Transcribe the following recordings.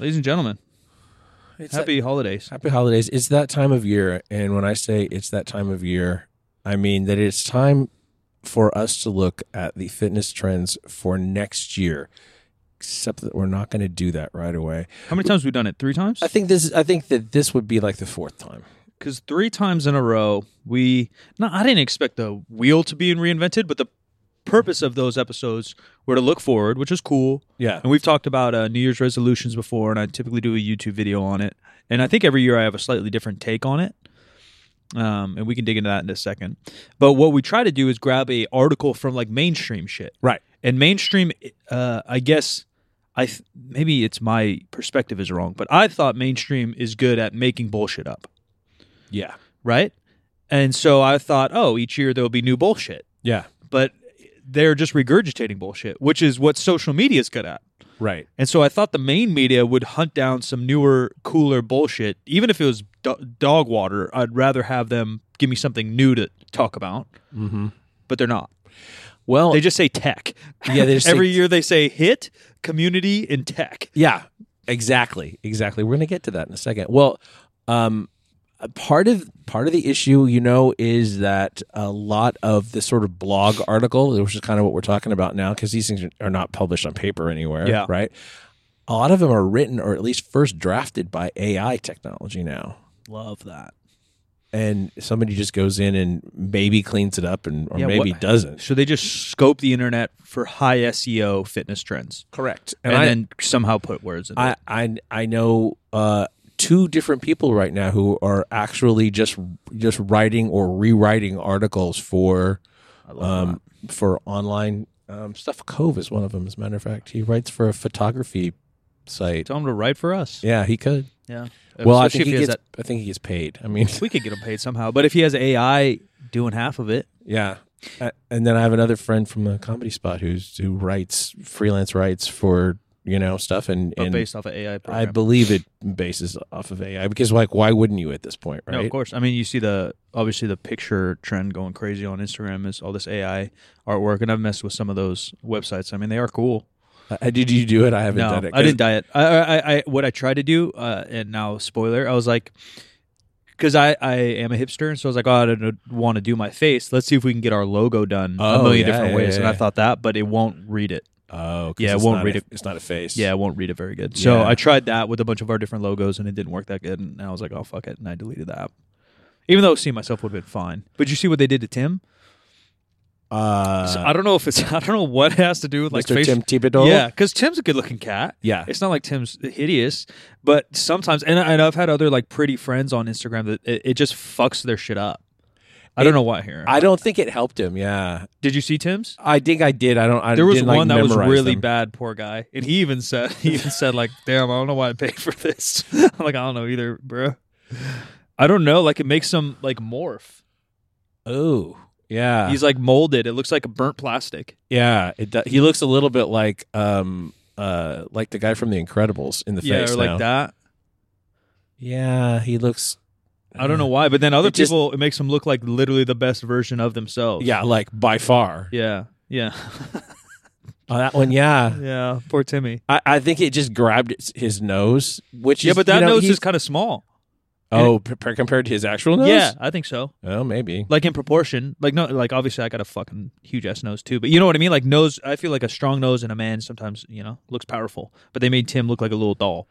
Ladies and gentlemen, It's happy holidays. Happy holidays. It's that time of year. And when I say it's that time of year, I mean that it's time for us to look at the fitness trends for next year. Except that we're not going to do that right away. How many times we've we done it? Three times? I think this I think that this would be like the fourth time. Because three times in a row, we. No, I didn't expect the wheel to be reinvented, but the purpose of those episodes were to look forward, which is cool. Yeah. And we've talked about uh, New Year's resolutions before, and I typically do a YouTube video on it. And I think every year I have a slightly different take on it. Um, and we can dig into that in a second. But what we try to do is grab a article from like mainstream shit. Right. And mainstream, uh, I guess, I th- maybe it's my perspective is wrong, but I thought mainstream is good at making bullshit up, Yeah. right? And so I thought, oh, each year there'll be new bullshit, Yeah. but they're just regurgitating bullshit, which is what social media is good at. Right. And so I thought the main media would hunt down some newer, cooler bullshit, even if it was do- dog water. I'd rather have them give me something new to talk about, Mm-hmm. but they're not. Well, They just say tech. Yeah, they just say- every year they say hit, community, and tech. Yeah, exactly, exactly. We're going to get to that in a second. Well, um, part of part of the issue, you know, is that a lot of the sort of blog article, which is kind of what we're talking about now, because these things are not published on paper anywhere, Yeah. right? A lot of them are written or at least first drafted by AI technology now. Love that. And somebody just goes in and maybe cleans it up and or Yeah, maybe what- doesn't. So they just scope the internet for high SEO fitness trends, Correct. and, And, I, then somehow put words in I, it. I I know uh, two different people right now who are actually just just writing or rewriting articles for um, for online um, stuff. Cove is one of them. As a matter of fact, he writes for a photography site. Tell him to write for us. Yeah, he could. Yeah. Well, I think he gets. I think he gets paid. I mean, we could get him paid somehow. But if he has AI doing half of it, yeah. Uh, and then I have another friend from the comedy spot who's who writes freelance writes for you know stuff and, but and based off of AI I believe it bases off of AI because like why wouldn't you at this point right? No, of course. I mean, you see the obviously the picture trend going crazy on Instagram is all this AI artwork, and I've messed with some of those websites. I mean, they are cool. Uh, did you do it? I haven't no, done it. I didn't diet. I, I, I, what I tried to do, uh, and now spoiler, I was like, because I, I am a hipster, and so I was like, oh, I don't want to do my face. Let's see if we can get our logo done a million yeah, different yeah, ways. And I thought that, but it won't read it. Oh, 'cause Yeah, it won't read a- it. It's not a face. Yeah, it won't read it very good. So Yeah. I tried that with a bunch of our different logos, and it didn't work that good. And I was like, oh fuck it, and I deleted the app. Even though seeing myself would have been fine. But you see what they did to Tim? Uh, So I don't know if it's I don't know what it has to do with like Mr. face. Tim Thibodeau. Yeah, because Tim's a good-looking cat. yeah. It's not like Tim's hideous, but sometimes, and, I- and I've had other like pretty friends on Instagram that it, it just fucks their shit up. I don't know why here. I don't think it helped him. Yeah, Did you see Tim's? I think I did. I don't. I there was didn't, like, one that was memorize really them. bad, poor guy, and he even said he even said like, "Damn, I don't know why I paid for this." I'm like, I don't know either, bro. I don't know. Like, it makes him like morph. Oh, yeah. He's like molded. It looks like a burnt plastic. yeah. It do, he looks a little bit like um uh like the guy from The Incredibles in the Yeah, face or like that. Yeah, he looks. I don't know why, but then other It just- people, it makes them look like literally the best version of themselves. Yeah, like by far. yeah, yeah, Oh, that one. Yeah. yeah. Poor Timmy. I, I think it just grabbed his- his nose, which Yeah, is but that you know, nose is kind of small. oh p- p- compared to his actual nose. Yeah, I think so. Oh, maybe. Like in proportion. Like no, like obviously I got a fucking huge ass nose too, but you know what I mean. Like nose, I feel like a strong nose in a man sometimes you know looks powerful, but they made Tim look like a little doll.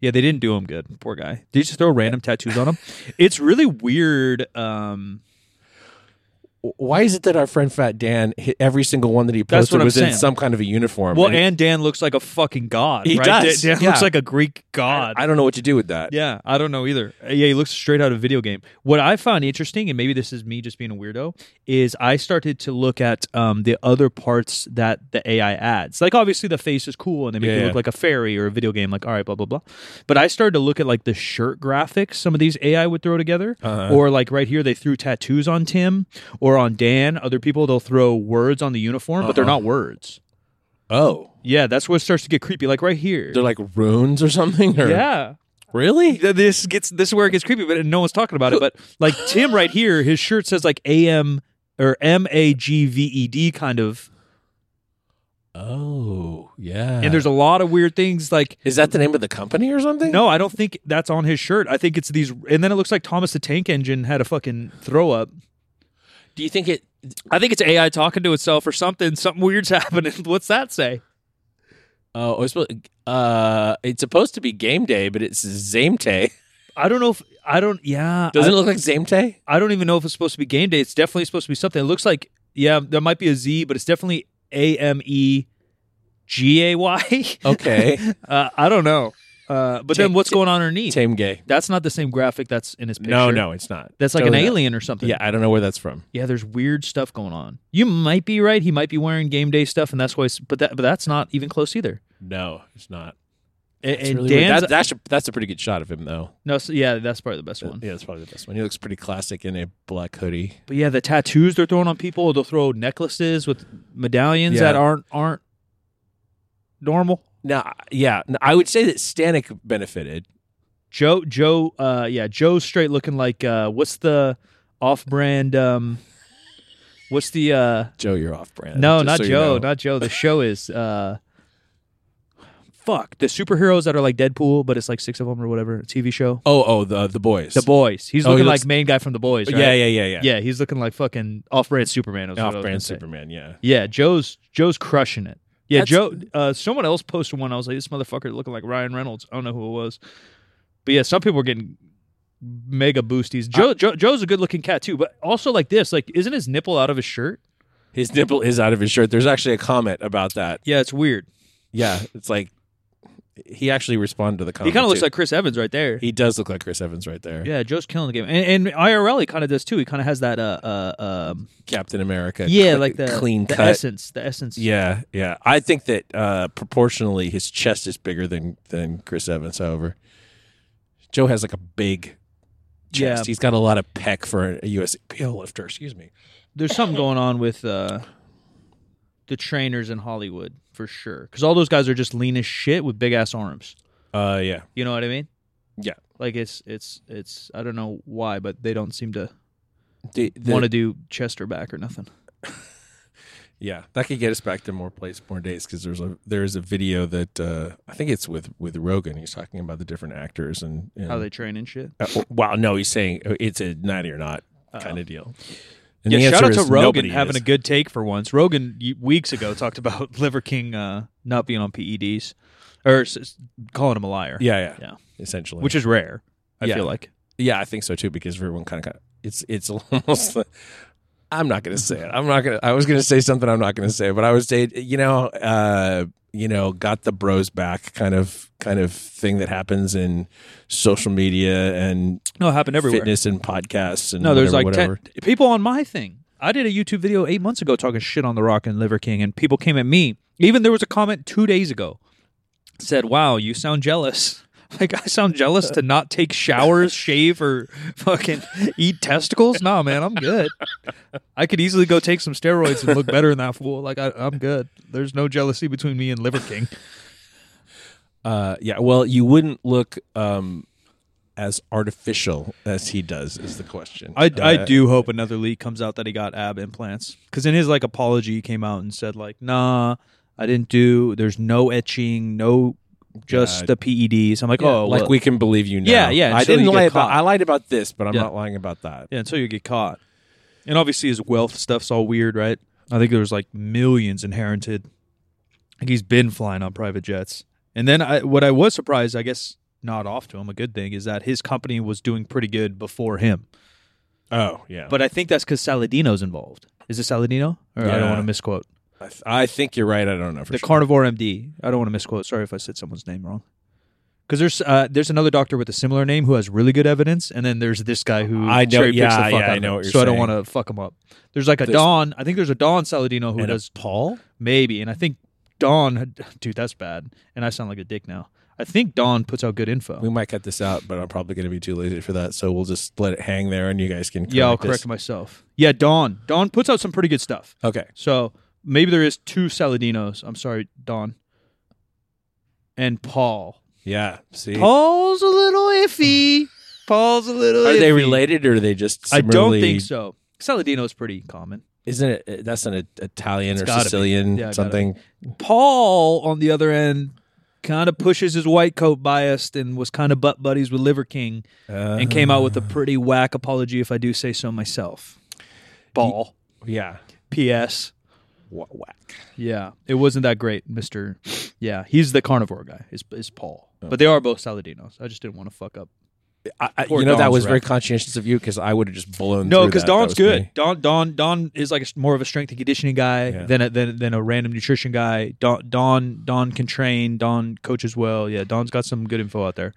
Yeah, they didn't do him good. Poor guy. Did you just throw random tattoos on him? It's really weird. Um, Why is it that our friend Fat Dan hit every single one that he posted was in some kind of a uniform? well, And and Dan looks like a fucking god. He right? does, Dan, Dan yeah. looks like a Greek god. I, I don't know what to do with that. Yeah, I don't know either. Yeah, he looks straight out of a video game. What I found interesting, and maybe this is me just being a weirdo, is I started to look at um, the other parts that the AI adds. Like, obviously, the face is cool and they make Yeah, yeah. look like a fairy or a video game. Like, all right, blah blah blah. But I started to look at like the shirt graphics some of these AI would throw together, Uh-huh. or like right here they threw tattoos on Tim or on Dan. Other people they'll throw words on the uniform, but they're Uh-uh. not words. Oh, Yeah, that's where it starts to get creepy. Like right here. they're like runes or something. Or? yeah. really? Th- this gets this is where it gets creepy, but no one's talking about it. But like Tim right here, his shirt says like AM or M A G V E D kind of. Oh, yeah. And there's a lot of weird things like is that the name of the company or something? no, I don't think that's on his shirt. I think it's these and then it looks like Thomas the Tank Engine had a fucking throw up. Do you think it? I think it's AI talking to itself or something. Something weird's happening. What's that say? Oh, it's supposed, uh, it's supposed to be game day, but it's Zamte. I don't know if I don't yeah. Does I, it look like Zamte? I don't even know if it's supposed to be game day. It's definitely supposed to be something. It looks like yeah, there might be a Z, but it's definitely A M E G A Y. Okay, Uh, I don't know. Uh, but then what's ta- going on underneath? Tame gay. That's not the same graphic that's in his picture. No, no, it's not. That's like Totally an not. alien or something. Yeah, I don't know where that's from. Yeah, there's weird stuff going on. You might be right. He might be wearing game day stuff, and that's why. It's, but that, but that's not even close either. No, it's not. And, It's and really weird. Dan's That- that's a, that's a pretty good shot of him, though. no, so yeah, that's probably the best one. Yeah, that's probably the best one. He looks pretty classic in a black hoodie. But yeah, the tattoos they're throwing on people. They'll throw necklaces with medallions Yeah. that aren't aren't normal. Now, yeah, I would say that Stanek benefited. Joe, Joe, uh, yeah, Joe's straight looking like uh, what's the off-brand? Um, what's the uh, Joe, you're off brand. no, not so you Joe, know. not Joe. The show is uh, fuck the superheroes that are like Deadpool, but it's like six of them or whatever. TV show. Oh, oh, the the boys. The boys. He's Oh, he looking looks- like main guy from the boys. Right? Yeah, yeah, yeah, yeah. yeah. He's looking like fucking off-brand Superman. is what I was Off gonna brand say. Superman. Yeah. Yeah, Joe's Joe's crushing it. Yeah, That's- Joe. Uh, someone else posted one. I was like, this motherfucker looking like Ryan Reynolds. I don't know who it was, but yeah, some people were getting mega boosties. Joe, Joe Joe's a good looking cat too, but also like this. Like, isn't his nipple out of his shirt? His nipple is out of his shirt. There's actually a comment about that. Yeah, it's weird. Yeah, it's like he actually responded to the comment. he kind of looks too. like Chris Evans right there. he does look like Chris Evans right there. yeah, Joe's killing the game, and, and IRL he kind of does too. He kind of has that uh uh um Captain America. yeah cle- like the clean the cut. essence the essence. Yeah, yeah. I think that uh, proportionally his chest is bigger than than Chris Evans. However, Joe has like a big chest. Yeah. He's got a lot of peck for a USPL lifter. Excuse me. there's something going on with uh, the trainers in Hollywood for sure. Because all those guys are just lean as shit with big ass arms. Uh, yeah, You know what I mean? Yeah. Like it's it's it's I don't know why, but they don't seem to the, the- want to do chest or back or nothing. yeah. That could get us back to More Plates, More Dates because there's a there's a video that uh, I think it's with with Rogan. He's talking about the different actors and, and How they train and shit. Uh, well, no, he's saying uh, it's a ninety or not kind of deal. And yeah, shout out to Rogan having is. a good take for once. Rogan weeks ago talked about Liver King uh, not being on PEDs or s- s- calling him a liar, yeah, yeah, Yeah. essentially, which is rare. I Yeah. feel like. Yeah, I think so too because everyone kind of it's it's almost. I'm not going to say it. I'm not going to. I was going to say something. I'm not going to say, but I would say you know, uh, you know, got the bros back kind of kind of thing that happens in social media and No, it happened everywhere. fitness and podcasts and No, there's whatever, like whatever. 10 people on my thing. I did a YouTube video eight months ago talking shit on The Rock and Liver King, and people came at me. Even there was a comment two days ago said, "Wow, you sound jealous." Like I sound jealous to not take showers, shave, or fucking eat testicles. Nah, man, I'm good. I could easily go take some steroids and look better than that fool. Like I, I'm good. There's no jealousy between me and Liver King. Uh, yeah, well, you wouldn't look um, as artificial as he does. Is the question? I, I Uh, do hope another leak comes out that he got ab implants because in his like apology he came out and said like nah I didn't do there's no etching no just the PEDs I'm like Yeah, oh like well- we can believe you now. Yeah, yeah, I didn't lie about. I lied about this, but I'm Yeah. not lying about that. yeah until you get caught. And obviously his wealth stuff's all weird right? I think there was like millions inherited. Like he's been flying on private jets. And then I what I was surprised I guess not off to him a good thing is that his company was doing pretty good before him. Oh yeah, but I think that's because Saladino's involved. Is it Saladino? Or I don't want to misquote I, th- I think you're right. I don't know for the sure. carnivore MD. I don't want to misquote. Sorry if I said someone's name wrong. Because there's uh, there's another doctor with a similar name who has really good evidence, and then there's this guy who I know- cherry picks yeah, the fuck yeah, out I of know him. what you're so I don't saying. want to fuck him up. There's like a There's- Don. I think there's a Don Saladino who and a does Paul. maybe, and I think Don. Dude, that's bad. And I sound like a dick now. I think Don puts out good info. We might cut this out, but I'm probably going to be too lazy for that. So we'll just let it hang there, and you guys can. yeah, I'll correct correct this. myself. Yeah, Don. Don puts out some pretty good stuff. Okay. So maybe there is two Saladinos. I'm sorry, Don. And Paul. Yeah. See, Paul's a little iffy. Paul's a little. are they related or are they just? I don't similarly- think so. Saladino's pretty common. Isn't it? Uh, that's an Italian or gotta be. Sicilian Yeah, gotta something. Paul, on the other end, kind of pushes his white coat biased and was kind of butt buddies with Liver King and came out with a ah. pretty whack apology, if I do say so myself. Paul. Yeah. P.S. Wha- Whack. Yeah, it wasn't that great, Mister. Yeah, he's the carnivore guy. Is is Paul? Oh. But they are both Saladinos. I just didn't want to fuck up. I, I, you know that Don's was very conscientious of you because I would have just blown. No, because that. That Don's good. me. Don Don Don is like a, more of a strength and conditioning guy Yeah. than a, than than a random nutrition guy. Don Don Don can train. Don coaches well. Yeah, Don's got some good info out there.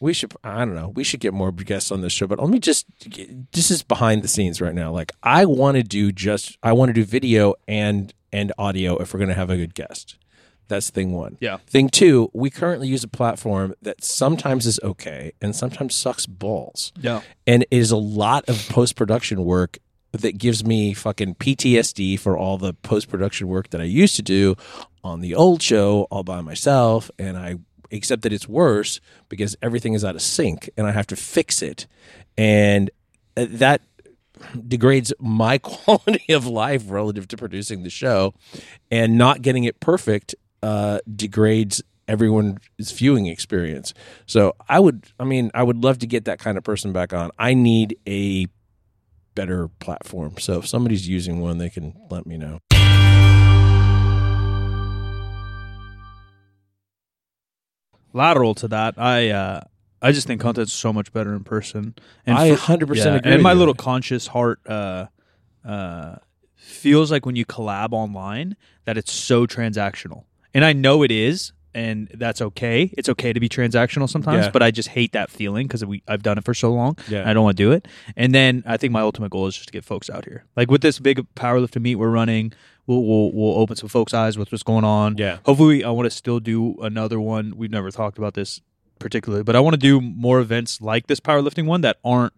We should. I don't know. We should get more guests on this show. But let me just. This is behind the scenes right now. Like I want to do just. I want to do video and and audio if we're going to have a good guest. That's thing one. Yeah. Thing two, we currently use a platform that sometimes is okay and sometimes sucks balls. Yeah. and it is a lot of post production work that gives me fucking PTSD for all the post production work that I used to do on the old show all by myself. And I accept that it's worse because everything is out of sync and I have to fix it. And uh, that degrades my quality of life relative to producing the show. And not getting it perfect uh, degrades everyone's viewing experience. So I would, I mean, I would love to get that kind of person back on. I need a better platform. So if somebody's using one, they can let me know. Lateral to that, I uh I just think content's so much better in person. And I for- 100% yeah, agree. And my little conscious heart uh uh feels like when you collab online that it's so transactional. And I know it is and that's okay. It's okay to be transactional sometimes, Yeah. but I just hate that feeling because we I've done it for so long. Yeah. I don't want to do it. And then I think my ultimate goal is just to get folks out here. Like with this big powerlifting meet we're running, we'll we'll, we'll open some folks' eyes with what's going on. Yeah. Hopefully, I want to still do another one. We've never talked about this particularly, but I want to do more events like this powerlifting one that aren't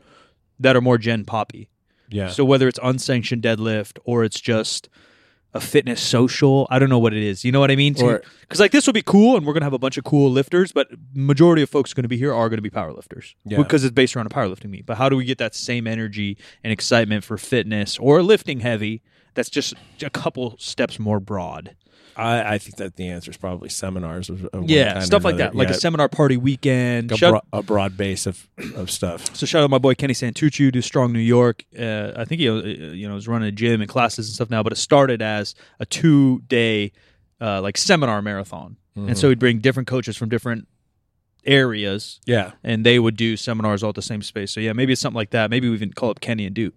that are more Gen Poppy. Yeah. So whether it's unsanctioned deadlift or it's just a fitness social, I don't know what it is. You know what I mean? Because like this will be cool, and we're gonna have a bunch of cool lifters, but majority of folks going to be here are going to be powerlifters Yeah. because it's based around a powerlifting meet. But how do we get that same energy and excitement for fitness or lifting heavy? That's just a couple steps more broad. I, I think that the answer is probably seminars. Of, Yeah, stuff like that, like Yeah, a seminar party weekend. a, bro- a broad base of, of stuff. So shout out my boy Kenny Santucci, do Strong New York. Uh, I think he, uh, you know, is running a gym and classes and stuff now, but it started as a two day, uh, like seminar marathon, and so he'd bring different coaches from different areas, Yeah. and they would do seminars all at the same space. So yeah, maybe it's something like that. Maybe we even call up Kenny and do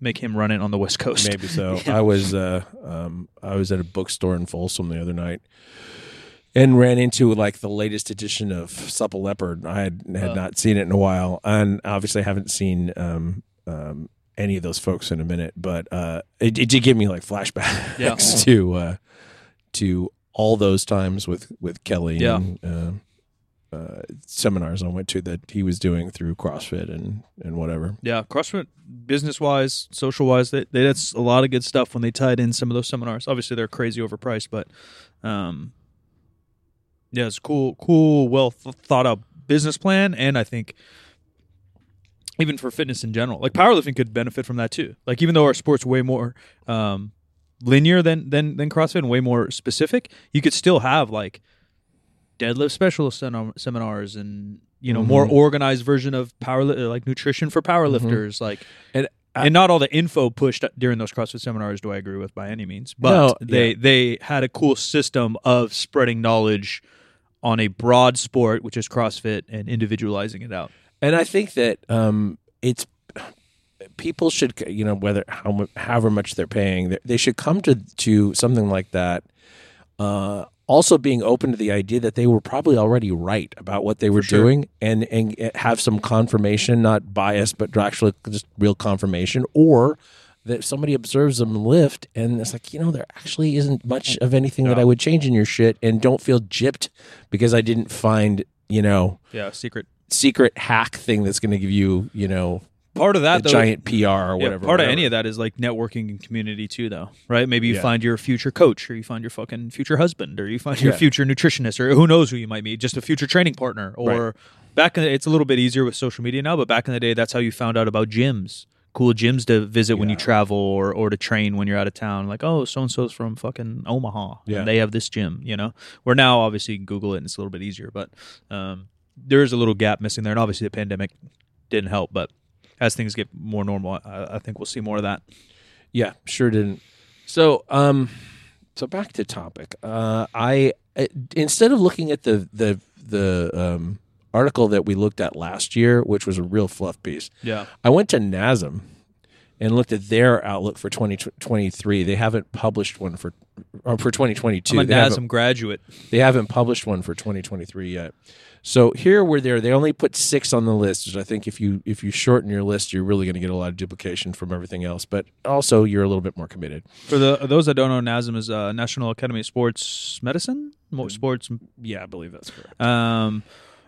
make him run it on the West Coast. Maybe so. I was uh, um, I was at a bookstore in Folsom the other night and ran into like the latest edition of Supple Leopard. I had had Oh. not seen it in a while, and obviously haven't seen um, um, any of those folks in a minute. But uh, it, it did give me like flashbacks Yeah. to uh, to all those times with with Kelly Yeah. and. Uh, seminars I went to that he was doing through CrossFit and and whatever. Yeah, CrossFit, business wise, social wise, they, they, that's a lot of good stuff when they tied in some of those seminars. Obviously, they're crazy overpriced, but um, yeah, it's cool, cool, well th- thought out business plan, and I think even for fitness in general, like powerlifting could benefit from that too. Like even though our sport's way more um, linear than than than CrossFit and way more specific, you could still have like deadlift specialist sen- seminars and you know more organized version of power like nutrition for powerlifters like And and not all the info pushed during those CrossFit seminars do I agree with by any means but No, they yeah. they had a cool system of spreading knowledge on a broad sport which is CrossFit and individualizing it out And I think that um, it's people should, you know, whether how however much they're paying, they- they should come to to something like that. Uh, also, being open to the idea that they were probably already right about what they were sure. doing, and and have some confirmation, not bias, but actually just real confirmation, or that somebody observes them lift and it's like, you know, there actually isn't much of anything that I would change in your shit, and don't feel gypped because I didn't find, you know, yeah secret secret hack thing that's going to give you, you know, part of that though giant PR or Yeah, whatever. part of any of that is like networking and community too, though, right? Maybe you Yeah. find your future coach, or you find your fucking future husband, or you find your Yeah. future nutritionist, or who knows who you might meet, just a future training partner. Or back in the, it's a little bit easier with social media now, but back in the day, that's how you found out about gyms, cool gyms to visit when you travel or or to train when you're out of town. Like, oh, so and so's from fucking Omaha. Yeah. and they have this gym. You know, where now obviously you can Google it and it's a little bit easier, but um, there is a little gap missing there, and obviously the pandemic didn't help. But as things get more normal, I, I think we'll see more of that. Yeah, sure didn't. So, um, so back to topic. Uh, I uh, instead of looking at the the the um, article that we looked at last year, which was a real fluff piece, Yeah. I went to NASM and looked at their outlook for 2023. They haven't published one for or for 2022. I'm a NASM graduate. they haven't published one for 2023 yet. So here we're there. They only put six on the list, which I think if you if you shorten your list, you're really going to get a lot of duplication from everything else. But also, you're a little bit more committed. For the those that don't know, NASM is uh, National Academy of Sports Medicine, sports Yeah, I believe that's correct. Um,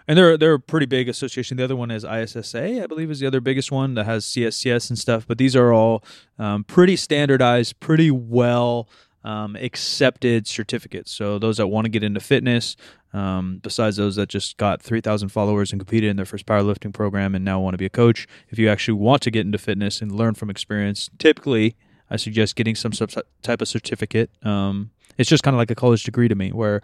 and they're they're a pretty big association. The other one is ISSA, I believe, is the other biggest one that has CSCS and stuff. But these are all um, pretty standardized, pretty well um, accepted certificates. So those that want to get into fitness, um, besides those that just got three thousand followers and competed in their first powerlifting program and now want to be a coach, if you actually want to get into fitness and learn from experience, typically I suggest getting some type of certificate. Um, it's just kind of like a college degree to me, where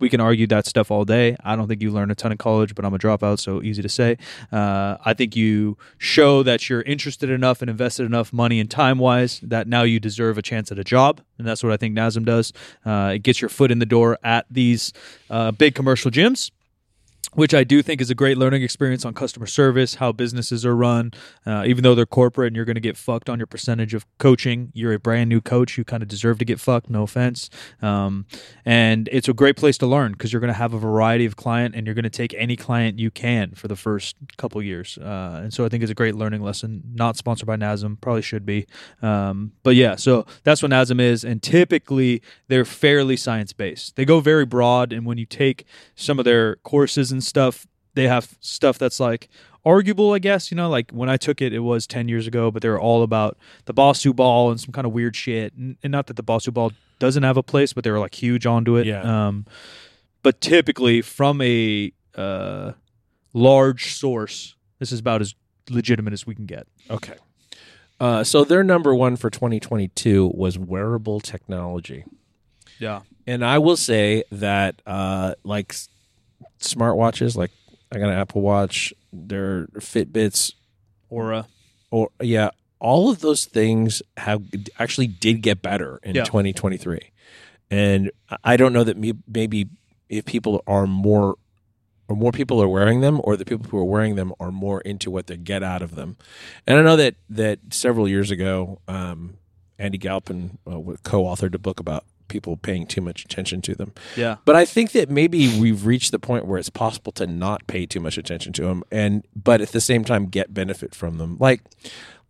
we can argue that stuff all day. I don't think you learn a ton in college, but I'm a dropout, so easy to say. Uh, I think you show that you're interested enough and invested enough money and time wise that now you deserve a chance at a job, and that's what I think NASM does. Uh, it gets your foot in the door at these uh, big commercial gyms which I do think is a great learning experience on customer service, how businesses are run. Uh, even though they're corporate and you're going to get fucked on your percentage of coaching, you're a brand new coach. You kind of deserve to get fucked. No offense. Um, and it's a great place to learn because you're going to have a variety of client and you're going to take any client you can for the first couple years. Uh, and so I think it's a great learning lesson. Not sponsored by NASM, probably should be. Um, but yeah, so that's what NASM is. And typically they're fairly science based. They go very broad. And when you take some of their courses and stuff, they have stuff that's like arguable, I guess. You know, like when I took it, it was 10 years ago, but they were all about the Bosu ball and some kind of weird shit. And, and not that the Bosu ball doesn't have a place, but they were like huge onto it. Yeah. Um, but typically from a uh, large source, this is about as legitimate as we can get. Okay. Uh, so their number one for 2022 was wearable technology. Yeah. And I will say that, uh, like smartwatches, like I got an Apple Watch, their Fitbits, Oura. or yeah, all of those things have actually did get better in Yeah. 2023. And I- I don't know that me, maybe if people are more or more people are wearing them or the people who are wearing them are more into what they get out of them. And I know that that several years ago um, Andy Galpin uh, co-authored a book about people paying too much attention to them. Yeah. But I think that maybe we've reached the point where it's possible to not pay too much attention to them, and but at the same time get benefit from them. Like,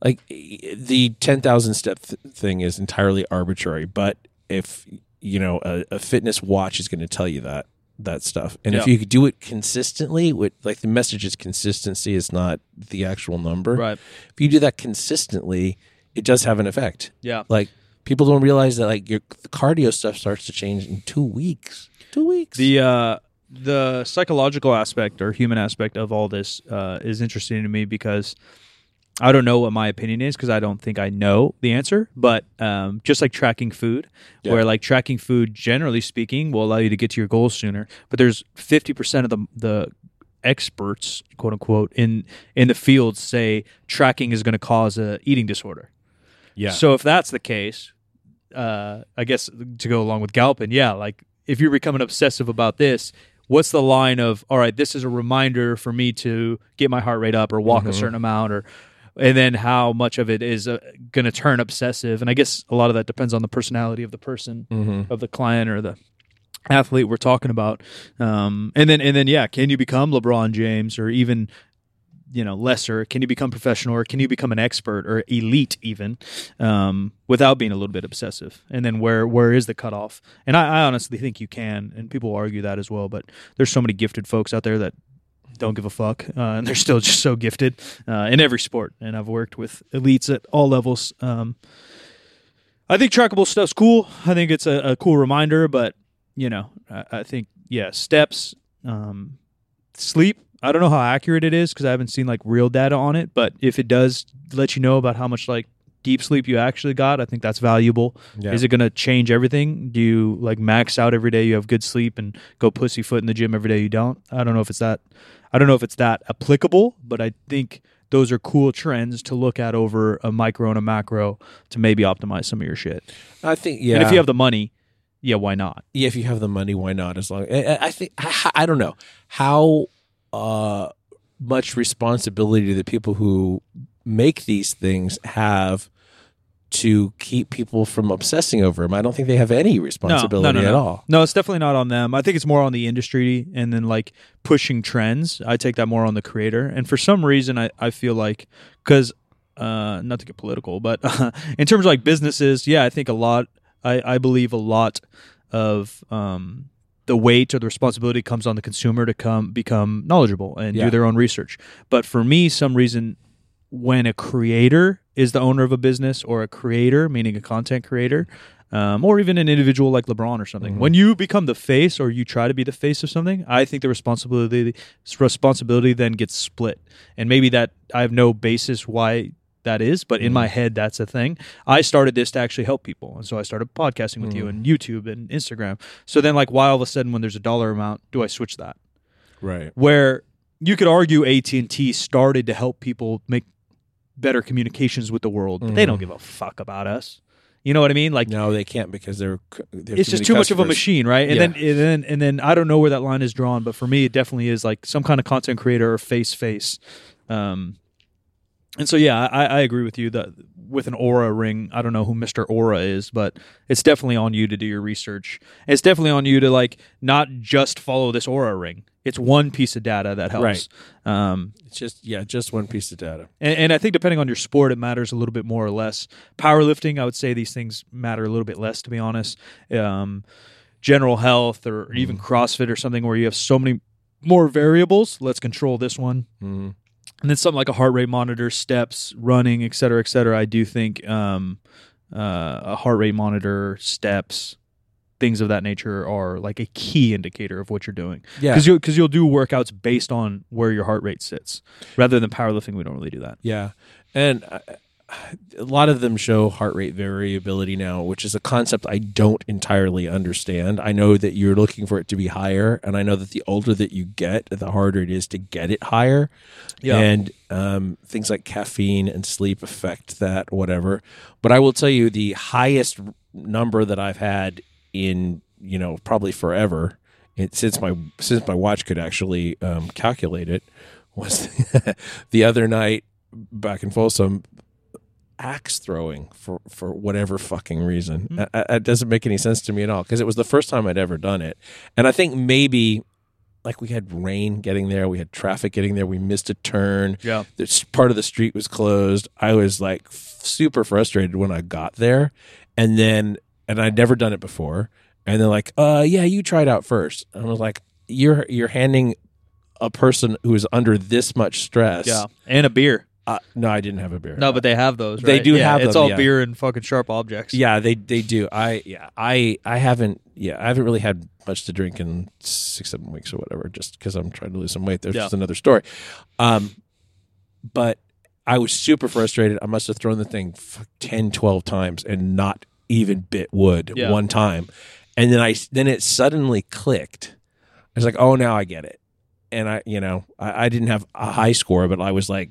like the ten thousand step th- thing is entirely arbitrary. But if you know a, a fitness watch is going to tell you that that stuff, and if you could do it consistently, with like the message is consistency is not the actual number. Right. If you do that consistently, it does have an effect Yeah. like people don't realize that like your cardio stuff starts to change in two weeks two weeks The uh, the psychological aspect or human aspect of all this uh, is interesting to me because I don't know what my opinion is because I don't think I know the answer. But um, just like tracking food, Yeah. where like tracking food, generally speaking, will allow you to get to your goals sooner. But there's fifty percent of the the experts, quote unquote, in in the field say tracking is going to cause a eating disorder. yeah So if that's the case, uh, I guess to go along with Galpin, yeah, like if you're becoming obsessive about this, what's the line of all right, this is a reminder for me to get my heart rate up or walk a certain amount or and then how much of it is uh, going to turn obsessive? And i guess a lot of that depends on the personality of the person Mhm. of the client or the athlete we're talking about. Um, and then and then yeah can you become lebron james or even you know lesser? Can you become professional or can you become an expert or elite even um, without being a little bit obsessive? And then where where is the cutoff? And I, I honestly think you can and people argue that as well but there's so many gifted folks out there that don't give a fuck uh, and they're still just so gifted uh, in every sport. And i've worked with elites at all levels. Um, i think trackable stuff's cool. I think it's a, a cool reminder but you know i, I think yeah steps um, sleep I don't know how accurate it is because I haven't seen like real data on it. But if it does let you know about how much like deep sleep you actually got, I think that's valuable. Yeah. Is it going to change everything? Do you like max out every day you have good sleep and go pussyfoot in the gym every day you don't? I don't know if it's that. I don't know if it's that applicable, but I think those are cool trends to look at over a micro and a macro to maybe optimize some of your shit. I think yeah. And if you have the money, yeah, why not? yeah, if you have the money, why not? As long I, I think I, I don't know how uh, much responsibility the people who make these things have to keep people from obsessing over them. I don't think they have any responsibility no, no, at no. all. No, it's definitely not on them. I think it's more on the industry and then like pushing trends. I take that more on the creator. And for some reason, I, I feel like, because, uh, not to get political, but in terms of like businesses, yeah, I think a lot, I, I believe a lot of, um, the weight or the responsibility comes on the consumer to come become knowledgeable and Yeah. do their own research. But for me, some reason when a creator is the owner of a business or a creator, meaning a content creator, um, or even an individual like LeBron or something, when you become the face or you try to be the face of something, I think the responsibility responsibility then gets split. And maybe that I have no basis why that is, but in my mm-hmm. head that's a thing. I started this to actually help people, and so I started podcasting with you mm. and YouTube and Instagram. So then, like, why all of a sudden when there's a dollar amount do I switch that? Right. where you could argue AT&T started to help people make better communications with the world, but they don't mm-hmm. give a fuck about us. You know what I mean? Like No, they can't because they're. they it's just too much of a machine, right? And Yeah. then and then and then I don't know where that line is drawn, but for me it definitely is like some kind of content creator or face face. Um and so yeah, I, I agree with you that with an Oura ring, I don't know who Mr. Oura is, but it's definitely on you to do your research. It's definitely on you to like not just follow this Oura ring. It's one piece of data that helps. Right. Um, It's just yeah, just one piece of data. and, and I think depending on your sport, it matters a little bit more or less. Powerlifting, I would say these things matter a little bit less, to be honest. Um, general health or even CrossFit or something where you have so many more variables. Let's control this one. Mhm. And then something like a heart rate monitor, steps, running, et cetera, et cetera. I do think um, uh, a heart rate monitor, steps, things of that nature are like a key indicator of what you're doing. Yeah. Because you, cause you'll do workouts based on where your heart rate sits. Rather than powerlifting, we don't really do that. Yeah, and uh, a lot of them show heart rate variability now, which is a concept I don't entirely understand. I know that you're looking for it to be higher, and I know that the older that you get, the harder it is to get it higher. Yeah. And um, things like caffeine and sleep affect that, whatever. But I will tell you, the highest number that I've had in you know probably forever, it, since my since my watch could actually um, calculate it, was the other night back in Folsom axe throwing for for whatever fucking reason. Hmm. Uh, uh, It doesn't make any sense to me at all because it was the first time I'd ever done it, and I think maybe like we had rain getting there, we had traffic getting there, we missed a turn. Yeah. This part of the street was closed. I was like f- super frustrated when I got there, and then and I'd never done it before, and they're like, "Uh, yeah, you tried out first. And I was like, "You're you're handing." A person who is under this much stress. Yeah. And a beer. Uh, no, I didn't have a beer. No, but they have those. They do Yeah, have It's them, all yeah. beer and fucking sharp objects. Yeah, they they do. I yeah, I I haven't yeah, I haven't really had much to drink in six seven weeks or whatever, just because I'm trying to lose some weight. There's Yeah. just another story. Um, but I was super frustrated. I must have thrown the thing f- 10, 12 times and not even bit wood one time. And then I then it suddenly clicked. I was like, oh, now I get it. And I, you know, I, I didn't have a high score, but I was like,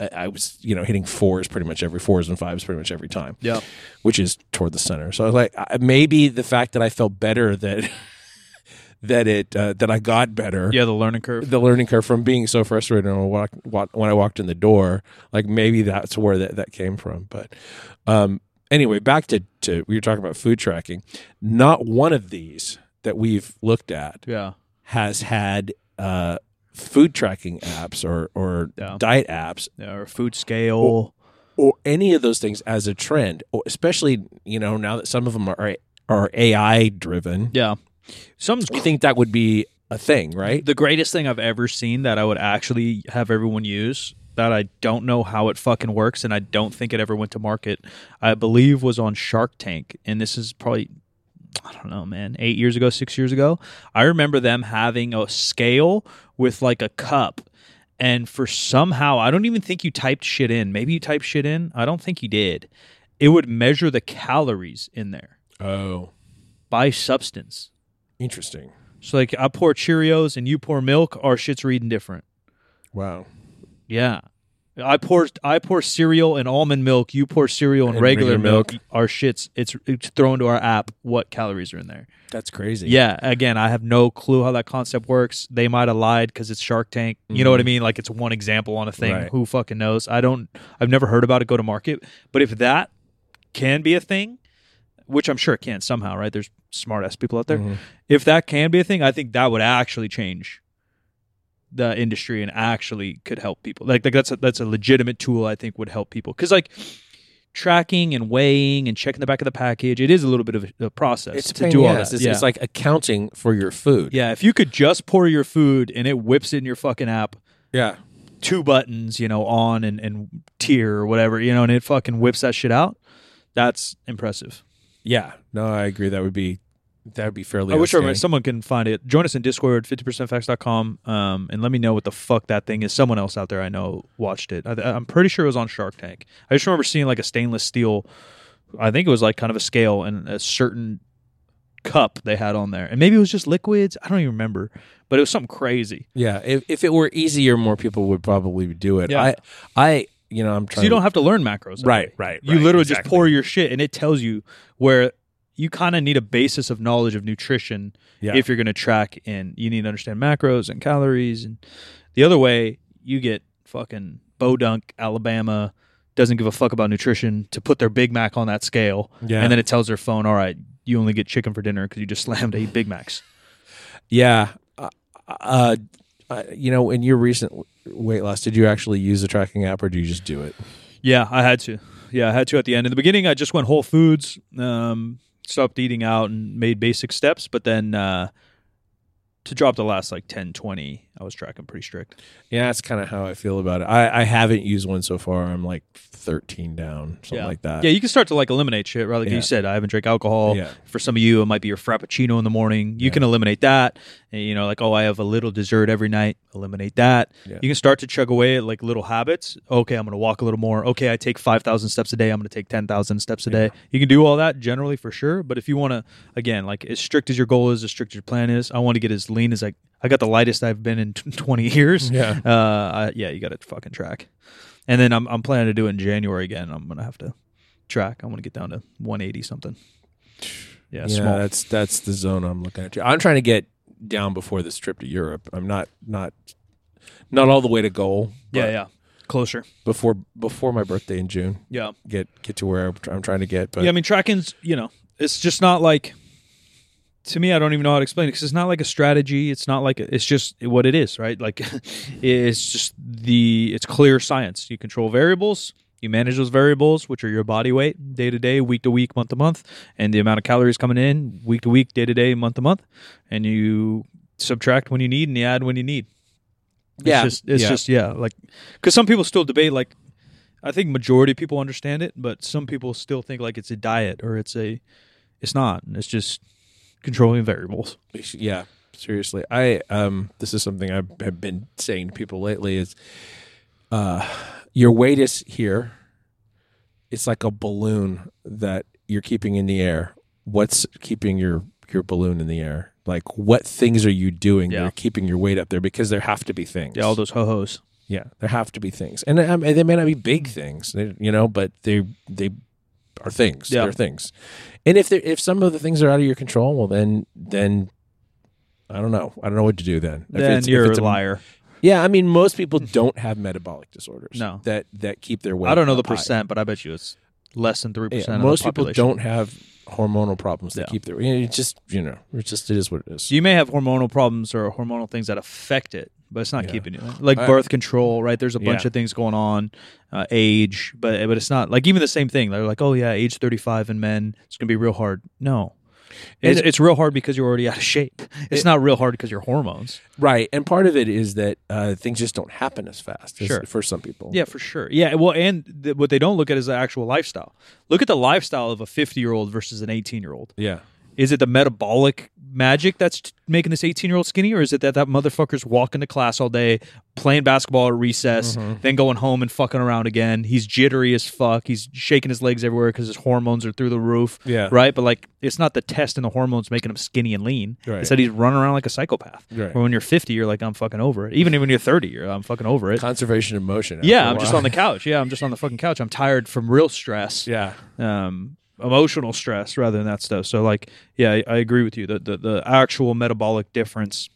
I, was, you know, hitting fours pretty much every fours and fives pretty much every time Yeah. which is toward the center. So I was like, maybe the fact that I felt better that that it uh, that I got better. Yeah, the learning curve. The learning curve from being so frustrated when I walked, when I walked in the door, like maybe that's where that, that came from. But um, anyway, back to, to we were talking about food tracking. Not one of these that we've looked at Yeah. has had uh, food tracking apps or or Yeah. diet apps Yeah, or food scale. or any of those things as a trend, or especially you know now that some of them are are AI driven. yeah. Some You think that would be a thing, right? the greatest thing I've ever seen that I would actually have everyone use that I don't know how it fucking works and I don't think it ever went to market. I believe was on Shark Tank and this is probably I don't know, man, eight years ago, six years ago. I remember them having a scale with like a cup. And for somehow, I don't even think you typed shit in. Maybe you typed shit in. I don't think you did. It would measure the calories in there Oh, by substance. interesting. So, like, I pour Cheerios and you pour milk, our shit's reading different. Wow. Yeah. I pour I pour cereal and almond milk. You pour cereal and, And regular, regular milk. milk. Our shits it's it's thrown to our app what calories are in there. That's crazy. Yeah. Again, I have no clue how that concept works. They might have lied because it's Shark Tank. You know what I mean? Like it's one example on a thing. Right. Who fucking knows? I don't. I've never heard about it go to market. But if that can be a thing, which I'm sure it can somehow, right? There's smart ass people out there. Mhm. If that can be a thing, I think that would actually change the industry and actually could help people. Like, like that's a, that's a legitimate tool I think would help people because like tracking and weighing and checking the back of the package, it is a little bit of a, process It's to do all. It's, yeah. it's like accounting for your food. yeah, if you could just pour your food and it whips in your fucking app, Yeah. two buttons, you know, on and, and tier or whatever, you know, and it fucking whips that shit out. That's impressive. Yeah. No, I agree. That would be that would be fairly. I wish someone can find it. Join us in Discord, 50percentfacts.com, um, and let me know what the fuck that thing is. Someone else out there I know watched it. I, I'm pretty sure it was on Shark Tank. I just remember seeing like a stainless steel, I think it was like kind of a scale and a certain cup they had on there. And maybe it was just liquids. I don't even remember, but it was something crazy. Yeah. If if it were easier, more people would probably do it. Yeah. I I you know I'm trying. So you don't have to learn macros. Right, right, You right, literally just pour your shit and it tells you where you kind of need a basis of knowledge of nutrition Yeah. if you're going to track and you need to understand macros and calories and the other way you get fucking Bodunk Alabama doesn't give a fuck about nutrition to put their Big Mac on that scale Yeah. and then it tells their phone all right you only get chicken for dinner because you just slammed eight Big Macs Yeah. Uh, uh, uh, you know, in your recent weight loss, did you actually use a tracking app or do you just do it? Yeah, I had to. Yeah, I had to at the end. In the beginning, I just went Whole Foods, um, stopped eating out, and made basic steps. But then uh, to drop the last like 10, 20, I was tracking pretty strict. Yeah, that's kind of how I feel about it. I, I haven't used one so far. I'm like 13 down, something yeah. like that. Yeah, you can start to like eliminate shit, right? Like Yeah. you said, I haven't drank alcohol. Yeah. For some of you, it might be your frappuccino in the morning. You can eliminate that. You know, like, oh, I have a little dessert every night. Eliminate that. Yeah. You can start to chug away at like little habits. Okay, I'm going to walk a little more. Okay, I take 5,000 steps a day. I'm going to take 10,000 steps a day. You can do all that generally for sure. But if you want to, again, like as strict as your goal is, as strict as your plan is, I want to get as lean as I, I got the lightest I've been in t- 20 years. Yeah. Uh, I, yeah, you got to fucking track. And then I'm, I'm planning to do it in January again. I'm going to have to track. I want to get down to 180 something. Yeah, Yeah, small. that's that's the zone I'm looking at. I'm trying to get down before this trip to Europe. I'm not not not all the way to goal. yeah, yeah. Closer. Before before my birthday in June, Yeah. get get to where I'm, trying to get. But yeah, I mean, tracking's, you know, it's just not like, to me, I don't even know how to explain it because it's not like a strategy. It's not like, a, it's just what it is, right? Like, it's just the, it's clear science. You control variables, you manage those variables, which are your body weight, day to day, week to week, month to month, and the amount of calories coming in, week to week, day to day, month to month, and you subtract when you need and you add when you need. Yeah, It's just, it's yeah. just, yeah, like, because some people still debate, like, I think majority of people understand it, but some people still think like it's a diet or it's a, it's not. It's just controlling variables. yeah, seriously, I um, this is something I've have been saying to people lately is, uh, your weight is here. It's like a balloon that you're keeping in the air. What's keeping your your balloon in the air? Like, what things are you doing that are keeping your weight up there? Because there have to be things. Yeah, all those ho hos. Yeah, there have to be things, and um, they may not be big things, you know, but they they are things. Yeah. They're things, and if if some of the things are out of your control, well, then then I don't know. I don't know what to do then. If Then it's- you're it's a liar. Yeah, I mean, most people don't have metabolic disorders. No. that that keep their weight. I don't know the high. percent, but I bet you it's less than 3% Yeah, of most people don't have hormonal problems that Yeah. keep their. You know, it's just you know, it's just it is what it is. You may have hormonal problems or hormonal things that affect it, but it's not Yeah. keeping you like I- birth control, right? There's a bunch of things going on, uh, age, but but it's not like even the same thing. They're like, oh yeah, age 35 in men, it's gonna be real hard. No, it's, it's real hard because you're already out of shape. It's It- not real hard because your hormones. right, and part of it is that uh, things just don't happen as fast as Sure. for some people. Yeah, for sure. Yeah, well, and th- what they don't look at is the actual lifestyle. Look at the lifestyle of a 50 year old versus an 18 year old. yeah, Is it the metabolic magic that's t- making this 18 year old skinny, or is it that that motherfucker's walking to class all day, playing basketball at recess, Mm-hmm. then going home and fucking around again? He's jittery as fuck. He's shaking his legs everywhere because his hormones are through the roof. Yeah. Right? But like, it's not the test and the hormones making him skinny and lean. Right. It's that he's running around like a psychopath. Right. Or when you're 50, you're like, I'm fucking over it. Even when you're 30, you're, I'm fucking over it. Conservation of motion. Yeah, after a I'm just on the couch. Yeah, I'm just on the fucking couch. I'm tired from real stress Yeah. um, emotional stress rather than that stuff. So like, yeah, I, I agree with you. The, the the actual metabolic difference.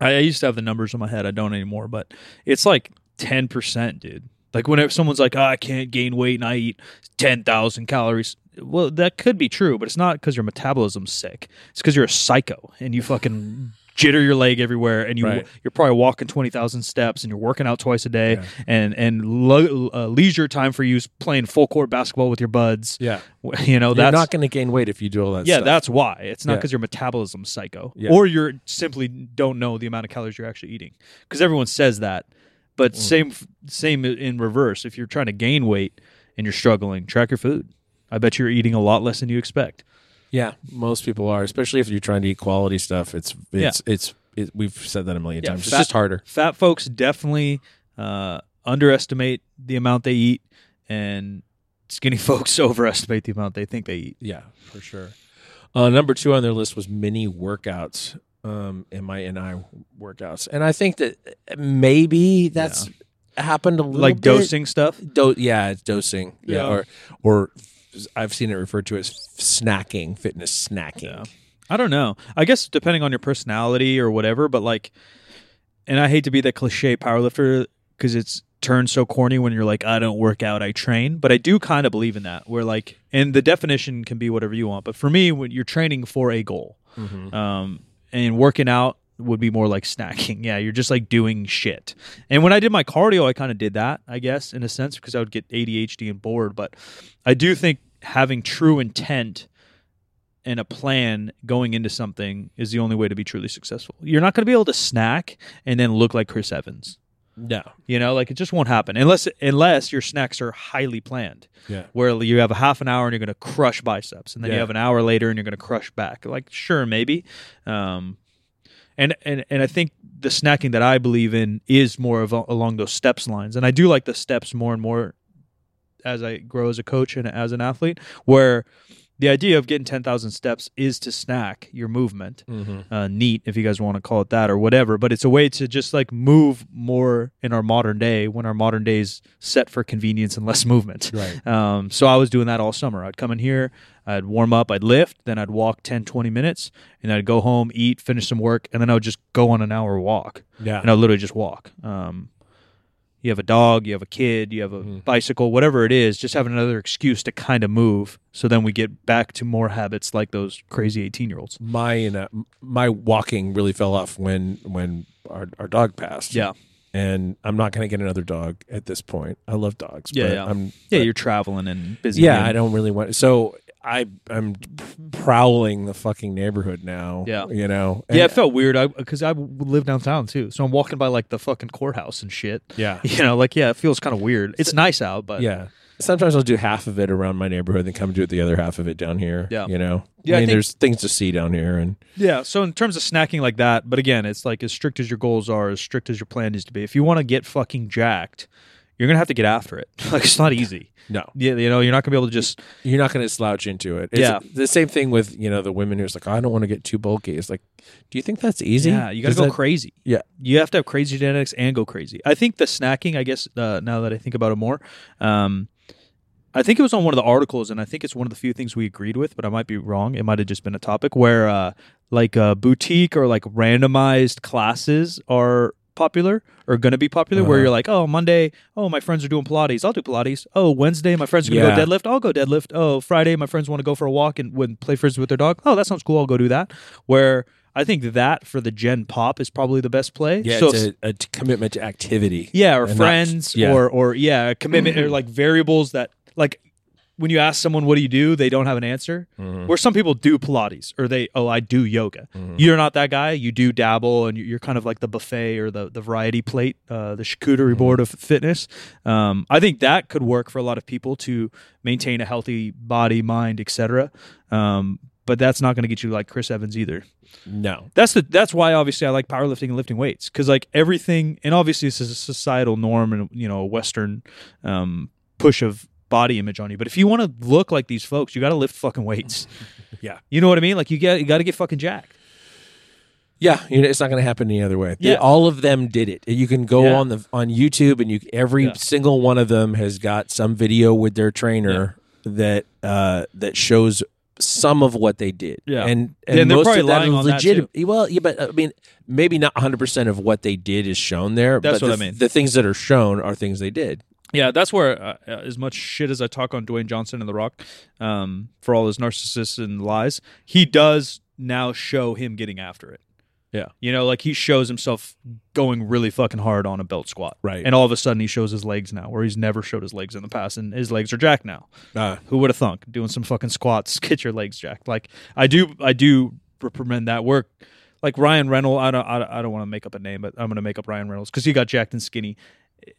I, I used to have the numbers in my head. I don't anymore, but it's like ten percent, dude. Like whenever someone's like, oh, I can't gain weight and I eat ten thousand calories. Well, that could be true, but it's not because your metabolism's sick. It's because you're a psycho and you fucking jitter your leg everywhere and you Right. you're probably walking 20,000 steps and you're working out twice a day Yeah. and and lo- uh, leisure time for you is playing full court basketball with your buds Yeah. you know You're that's not going to gain weight if you do all that yeah stuff. that's why it's not Yeah. because your metabolism's psycho Yeah. or you're simply don't know the amount of calories you're actually eating because everyone says that but Mm. same same in reverse if you're trying to gain weight and you're struggling track your food i bet you're eating a lot less than you expect Yeah, most people are, especially if you're trying to eat quality stuff. It's it's it's it, we've said that a million Yeah, times. It's just harder. fat folks definitely uh, underestimate the amount they eat and skinny folks overestimate the amount they think they eat Yeah, for sure. Uh, number two on their list was mini workouts, um, in my NI workouts, and I think that maybe that's happened a little like bit. dosing stuff Do- yeah, it's dosing. Yeah, Yeah. or or I've seen it referred to as snacking, fitness snacking. Yeah. I don't know. I guess depending on your personality or whatever, but like, and I hate to be that cliche powerlifter because it's turned so corny when you're like, I don't work out, I train. But I do kind of believe in that. Where like, and the definition can be whatever you want. But for me, when you're training for a goal, um, and working out would be more like snacking. Yeah, you're just like doing shit. And when I did my cardio, I kind of did that, I guess, in a sense, because I would get ADHD and bored. But I do think having true intent and a plan going into something is the only way to be truly successful. You're not going to be able to snack and then look like Chris Evans. No. You know, like it just won't happen unless unless your snacks are highly planned. Yeah. Where you have a half an hour and you're going to crush biceps, and then you have an hour later and you're going to crush back. Like sure, maybe. Um, and and and I think the snacking that I believe in is more of a, along those steps lines, and I do like the steps more and more as I grow as a coach and as an athlete, where the idea of getting 10,000 steps is to snack your movement. Mm-hmm. Uh, neat, if you guys want to call it that or whatever, but it's a way to just like move more in our modern day when our modern days set for convenience and less movement. Right. Um, so I was doing that all summer. I'd come in here, I'd warm up, I'd lift, then I'd walk 10, 20 minutes, and I'd go home, eat, finish some work, and then I would just go on an hour walk Yeah. and I would literally just walk. Um, you have a dog, you have a kid, you have a bicycle, whatever it is, just having another excuse to kind of move. So then we get back to more habits like those crazy 18 year olds. my uh, my walking really fell off when when our our dog passed. Yeah. and I'm not going to get another dog at this point. I love dogs. Yeah, but yeah. I'm Yeah, you're traveling and busy. yeah. and- I don't really want. So I I'm prowling the fucking neighborhood now. Yeah. you know. yeah, it felt weird I because I, live downtown too. So I'm walking by like the fucking courthouse and shit. yeah, You know, like, yeah, it feels kind of weird. It's nice out, but yeah. Sometimes I'll do half of it around my neighborhood, then come do it the other half of it down here. Yeah. you know. Yeah, I I think- there's things to see down here, and Yeah. So in terms of snacking like that, but again, it's like as strict as your goals are, as strict as your plan needs to be. If you want to get fucking jacked, you're gonna have to get after it. like it's not easy. no, Yeah, you know, you're not gonna be able to just. you're not going to slouch into it. It's Yeah. the same thing with you know the women who's like, "Oh, I don't want to get too bulky. It's like, do you think that's easy? Yeah, you gotta Does go that- crazy. Yeah. You have to have crazy genetics and go crazy. I think the snacking, I guess, uh, now that I think about it more, um, I think it was on one of the articles, and I think it's one of the few things we agreed with, but I might be wrong. It might have just been a topic where, uh, like, uh, boutique or like randomized classes are popular or going to be popular. Where Uh-huh. you're like, oh, Monday, oh, my friends are doing Pilates, I'll do Pilates. Oh, Wednesday, my friends are going to Yeah. go deadlift, I'll go deadlift. Oh, Friday, my friends want to go for a walk and when play frisbee with their dog. Oh, that sounds cool. I'll go do that. Where I think that for the Gen Pop is probably the best play. Yeah, So it's a commitment to activity. yeah, or And not- friends, yeah. or or yeah, a commitment or like variables that like when you ask someone what do you do, they don't have an answer. Mm-hmm. Where some people do Pilates or they oh I do yoga. You're not that guy. You do dabble and you're kind of like the buffet or the the variety plate, uh, the charcuterie Mm-hmm. board of fitness. Um, I think that could work for a lot of people to maintain a healthy body, mind, etc. Um, but that's not going to get you like Chris Evans either. No. That's the that's why obviously I like powerlifting and lifting weights because like everything and obviously this is a societal norm and you know a Western um, push of body image on you. But if you want to look like these folks, you got to lift fucking weights. Yeah. You know what I mean? Like you get you got to get fucking jacked. Yeah, you know, it's not going to happen any other way. They- Yeah. all of them did it. You can go Yeah. on the on YouTube, and you every Yeah. single one of them has got some video with their trainer that uh, that shows some of what they did. Yeah. and Yeah, and and they're most probably of that lying is on that, legit. Well, yeah, but I mean, maybe not 100 percent of what they did is shown there. That's but what the, I mean. The things that are shown are things they did. Yeah, that's where uh, uh, as much shit as I talk on Dwayne Johnson and The Rock um, for all his narcissists and lies, he does now show him getting after it. Yeah. You know, like he shows himself going really fucking hard on a belt squat. Right. And all of a sudden he shows his legs now, where he's never showed his legs in the past, and his legs are jacked now. Uh, Who would have thunk? Doing some fucking squats, get your legs jacked. Like I do, I do recommend that work. Like Ryan Reynolds, I don't, I don't, I don't want to make up a name, but I'm going to make up Ryan Reynolds because he got jacked and skinny.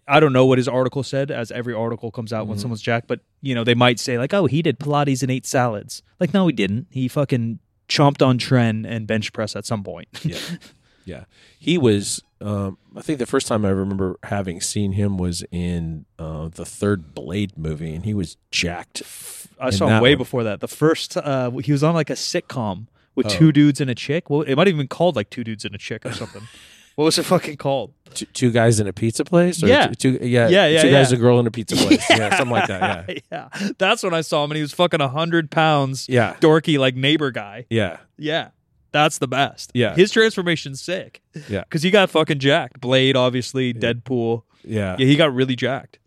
I don't know what his article said, as every article comes out when someone's jacked. But you know, they might say like, "Oh, he did Pilates and ate salads." Like, no, he didn't. He fucking chomped on tren and bench press at some point. yeah, yeah. He was. Um, I think the first time I remember having seen him was in uh, the third Blade movie, and he was jacked. I saw him way one. before that. The first, uh, he was on like a sitcom with Oh. two dudes and a chick. Well, it might have been called like two dudes and a chick or something. what was it fucking called? Two, two guys in a pizza place. Or Yeah. two, two- yeah, Yeah, yeah, Two guys, yeah. a girl in a pizza place. yeah. something like that. Yeah, yeah, that's when I saw him, and he was fucking hundred pounds, yeah, dorky like neighbor guy. yeah, Yeah, that's the best. Yeah. his transformation's sick. Yeah. because he got fucking jacked. Blade, obviously, Deadpool. yeah. Yeah, he got really jacked.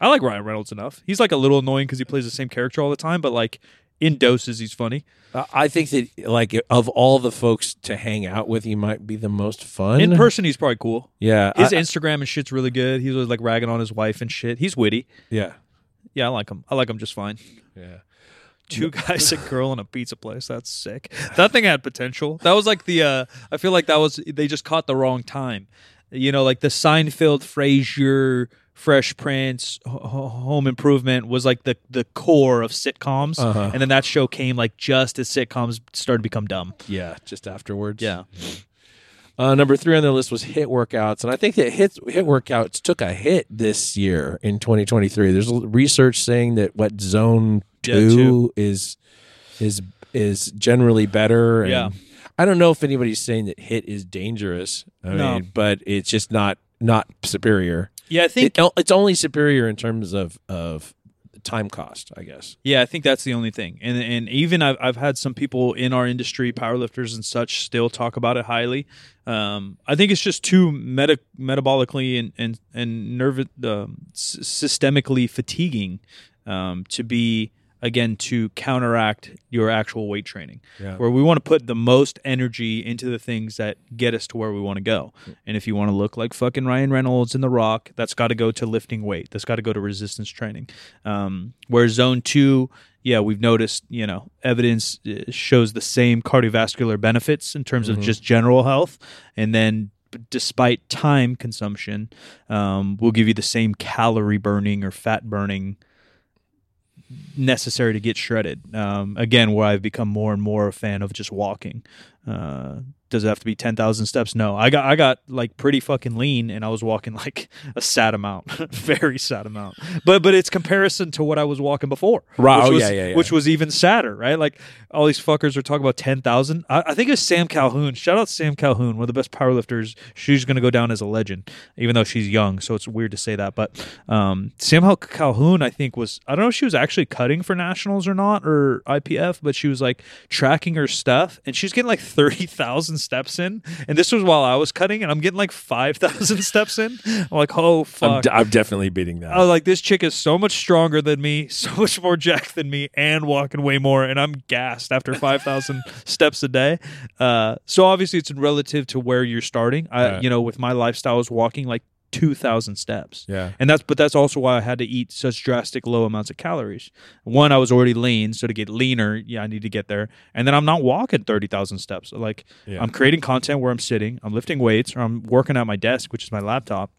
I like Ryan Reynolds enough. He's like a little annoying because he plays the same character all the time, but like in doses, he's funny. I- I think that like of all the folks to hang out with, he might be the most fun In person, he's probably cool. Yeah, His I- Instagram and shit's really good. He's always like ragging on his wife and shit. He's witty. yeah, Yeah, I like him. I like him just fine. yeah. Two guys, a girl, and a pizza place. That's sick. That thing had potential. That was like the. uh I feel like that was they just caught the wrong time. You know, like the Seinfeld, Frasier, Fresh Prince, H- Home Improvement was like the the core of sitcoms, Uh-huh. and then that show came like just as sitcoms started to become dumb. Yeah, just afterwards. Yeah. Uh, number three on the list was HIIT workouts, and I think that HIIT HIIT workouts took a hit this year in 2023. There's research saying that what zone Yeah, two, two. is is is generally better. And Yeah. I don't know if anybody's saying that HIIT is dangerous. I No. mean, but it's just not not superior. Yeah, I think. It, it's only superior in terms of of time cost, I guess. Yeah, I think that's the only thing. And and even I've I've had some people in our industry, powerlifters and such, still talk about it highly. Um, I think it's just too meta- metabolically and and and nerve um, s- systemically fatiguing um, to be again to counteract your actual weight training. Yeah. Where we want to put the most energy into the things that get us to where we want to go. And if you want to look like fucking Ryan Reynolds in The Rock, that's got to go to lifting weight. That's got to go to resistance training. Um, where zone two, yeah, we've noticed, you know, evidence uh, shows the same cardiovascular benefits in terms of just general health. And then despite time consumption, um, we'll give you the same calorie burning or fat burning necessary to get shredded. Um, again, where I've become more and more a fan of just walking. Uh, does it have to be ten thousand steps? No, I got I got like pretty fucking lean, and I was walking like a sad amount, very sad amount. But but it's comparison to what I was walking before, Right. Which Oh, was, yeah, yeah, yeah. Which was even sadder, right? Like all these fuckers are talking about ten thousand. I, I think it was Sam Calhoun. Shout out Sam Calhoun, one of the best powerlifters. She's going to go down as a legend, even though she's young. So it's weird to say that. But um, Sam Calhoun, I think was I don't know if she was actually cutting for nationals or not or IPF, but she was like tracking her stuff, and she's getting like thirty thousand steps in. And this was while I was cutting, and I'm getting like five thousand steps in. I'm like, oh I'm, fuck. d- I'm definitely beating that. I was like, this chick is so much stronger than me, so much more jacked than me, and walking way more, and I'm gassed after five thousand steps a day. Uh, so obviously, it's relative to where you're starting. I, Right. you know, with my lifestyle, I was walking like two thousand steps. yeah. And that's but that's also why I had to eat such drastic low amounts of calories. One, I was already lean, so to get leaner, yeah, I need to get there. And then I'm not walking thirty thousand steps. Like Yeah. I'm creating content where I'm sitting, I'm lifting weights, or I'm working at my desk, which is my laptop.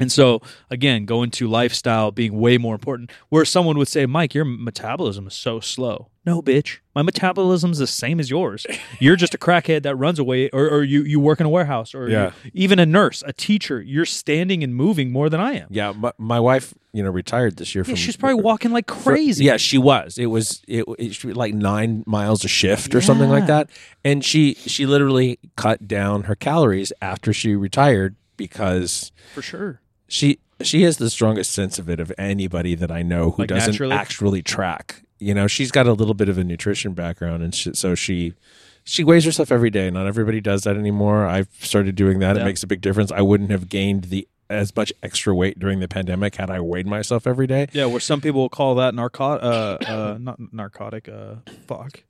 And so, again, going to lifestyle being way more important, where someone would say, Mike, your metabolism is so slow. No, bitch. My metabolism's the same as yours. You're just a crackhead that runs away, or, or you, you work in a warehouse, or Yeah. you- even a nurse, a teacher. You're standing and moving more than I am. Yeah, my, my wife, you know, retired this year Yeah, from. she's probably walking like for- crazy. yeah, she was. It was it, it was like nine miles a shift or something like that. And she she literally cut down her calories after she retired because for sure. She she has the strongest sense of it of anybody that I know who Like doesn't naturally? actually track. You know, she's got a little bit of a nutrition background, and she, so she she weighs herself every day. Not everybody does that anymore. I've started doing that. It Yeah. makes a big difference. I wouldn't have gained the as much extra weight during the pandemic had I weighed myself every day. Yeah, where some people will call that narcotic, uh, uh, not narcotic, uh, fuck.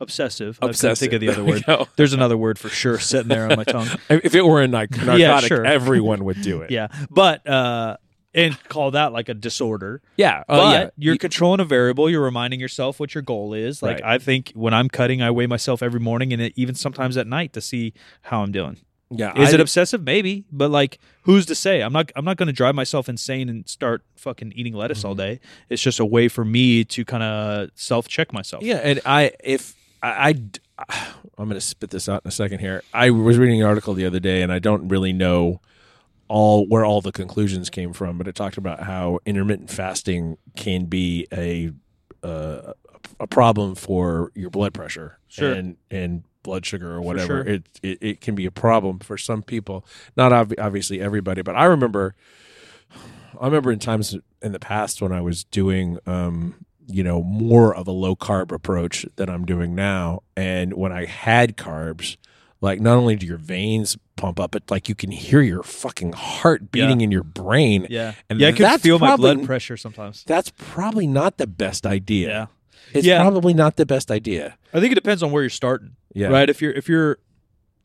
Obsessive. I couldn't think of the other word. No. There's another word for sure sitting there on my tongue. If it were a narc- narcotic, Yeah, sure. everyone would do it. Yeah, but uh, and call that like a disorder. yeah. But Oh, yeah. you're controlling a variable. You're reminding yourself what your goal is. Like Right. I think when I'm cutting, I weigh myself every morning and even sometimes at night to see how I'm doing. yeah. Is I- it obsessive? Maybe, but like, who's to say? I'm not. I'm not going to drive myself insane and start fucking eating lettuce Mm-hmm. all day. It's just a way for me to kind of self check myself. Yeah, and I if I, I am going to spit this out in a second here. I was reading an article the other day, and I don't really know all where all the conclusions came from, but it talked about how intermittent fasting can be a uh, a problem for your blood pressure Sure. and and blood sugar or whatever. sure. It, it it can be a problem for some people, not ob- obviously everybody, but I remember I remember in times in the past when I was doing, um, you know, more of a low carb approach than I'm doing now, and when I had carbs, like not only do your veins pump up, but like you can hear your fucking heart beating in your brain. yeah, And yeah. I can that's feel my blood pressure sometimes. That's probably not the best idea. Yeah, It's Yeah. probably not the best idea. I think it depends on where you're starting. Yeah. Right. If you're if you're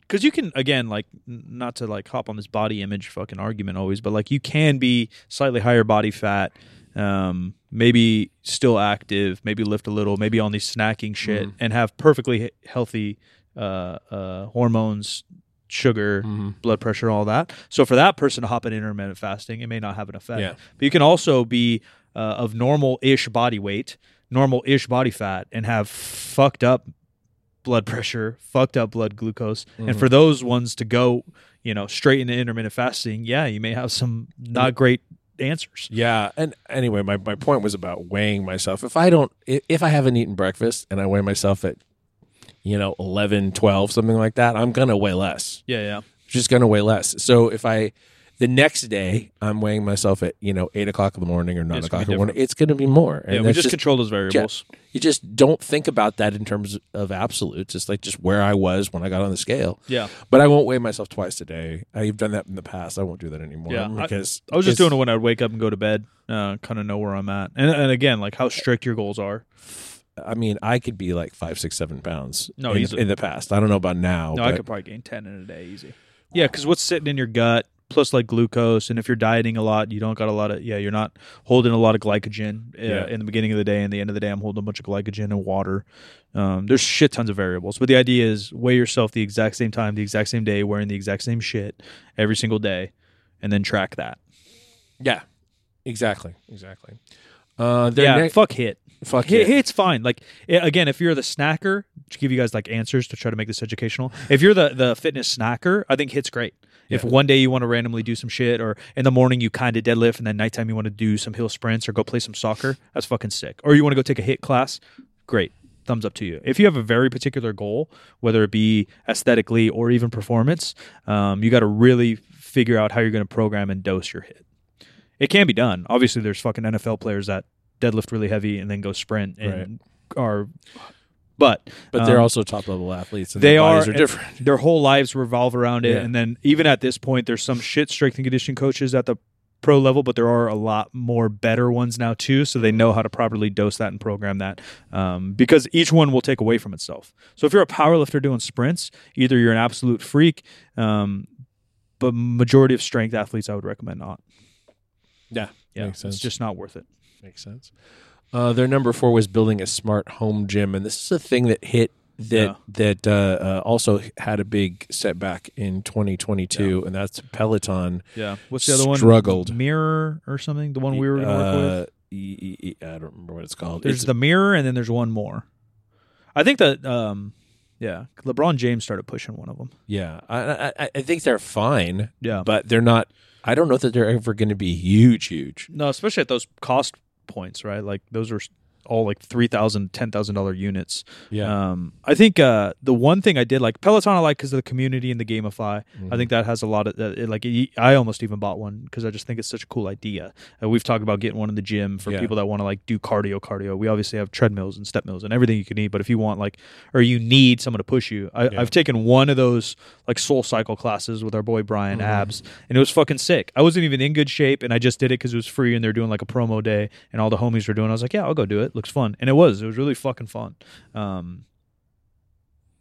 because you can again like not to like hop on this body image fucking argument always, but like you can be slightly higher body fat, um, maybe still active, maybe lift a little, maybe on these snacking shit, Mm-hmm. and have perfectly healthy uh, uh, hormones, sugar, Mm-hmm. blood pressure, all that. So for that person to hop in intermittent fasting, it may not have an effect. Yeah. But you can also be uh, of normal-ish body weight, normal-ish body fat, and have fucked up blood pressure, fucked up blood glucose. Mm-hmm. And for those ones to go, you know, straight into intermittent fasting, yeah, you may have some not great answers. Yeah, and anyway, my, my point was about weighing myself. If I don't, if I haven't eaten breakfast and I weigh myself at, you know, 11, 12, something like that, I'm gonna weigh less. Yeah, yeah. Just gonna weigh less. So if I, the next day, I'm weighing myself at you know eight o'clock in the morning or nine It's o'clock in the morning, it's gonna be more. And Yeah, we that's just, control those variables. you just don't think about that in terms of absolutes. It's like just where I was when I got on the scale. Yeah. But I won't weigh myself twice a day. I've done that in the past. I won't do that anymore. Yeah, because I was just doing it when I'd wake up and go to bed, uh, kind of know where I'm at. And, and again, like how strict your goals are. I mean, I could be like five, six, seven pounds. No, in, in the past. I don't know about now. No, I could probably gain 10 in a day easy. Yeah, because what's sitting in your gut, plus like glucose, and if you're dieting a lot, you don't got a lot of, yeah, you're not holding a lot of glycogen uh, Yeah. in the beginning of the day. And the end of the day, I'm holding a bunch of glycogen and water. Um, there's shit tons of variables. But the idea is weigh yourself the exact same time, the exact same day, wearing the exact same shit every single day, and then track that. yeah, exactly, exactly. Uh, yeah, ne- fuck HIIT. fuck HIIT, HIIT's fine. Like i- again, if you're the snacker, to give you guys like answers to try to make this educational. If you're the the fitness snacker, I think HIIT's great. If Yeah. one day you want to randomly do some shit, or in the morning you kind of deadlift, and then nighttime you want to do some hill sprints or go play some soccer, that's fucking sick. Or you want to go take a HIIT class, great. Thumbs up to you. If you have a very particular goal, whether it be aesthetically or even performance, um, you got to really figure out how you're going to program and dose your HIIT. It can be done. Obviously, there's fucking NFL players that deadlift really heavy and then go sprint and are, but but they're um, also top level athletes, and they their bodies are are different. Their whole lives revolve around it, Yeah. and then even at this point, there's some shit strength and conditioning coaches at the pro level, but there are a lot more better ones now too. So they know how to properly dose that and program that, um, because each one will take away from itself. So if you're a powerlifter doing sprints, either you're an absolute freak, um, but majority of strength athletes, I would recommend not. Yeah, Yeah, Makes sense. it's just not worth it. Makes sense. Uh, their number four was building a smart home gym, and this is a thing that hit that Yeah. that uh, uh, also had a big setback in 2022, and that's Peloton. Yeah. What's the other one? Struggled. Mirror or something. The one we were going to work with. Uh, e- e- e- I don't remember what it's called. There's It's- the mirror, and then there's one more. I think that, um, yeah, LeBron James started pushing one of them. yeah, I, I I think they're fine, Yeah, but they're not. I don't know that they're ever going to be huge, huge. no, especially at those cost points, right? Like those are all like three thousand, ten thousand dollar units. Um, I think uh, the one thing I did like Peloton, I like because of the community and the GameFi. I think that has a lot of uh, it, like it, I almost even bought one because I just think it's such a cool idea. Uh, we've talked about getting one in the gym for Yeah. people that want to like do cardio, cardio. We obviously have treadmills and step mills and everything you can need. But if you want like or you need someone to push you, I, Yeah. I've taken one of those like Soul Cycle classes with our boy Brian Mm-hmm. Abs, and it was fucking sick. I wasn't even in good shape, and I just did it because it was free and they're doing like a promo day, and all the homies were doing. it. I was like, yeah, I'll go do it. Looks fun, and it was. It was really fucking fun. Um,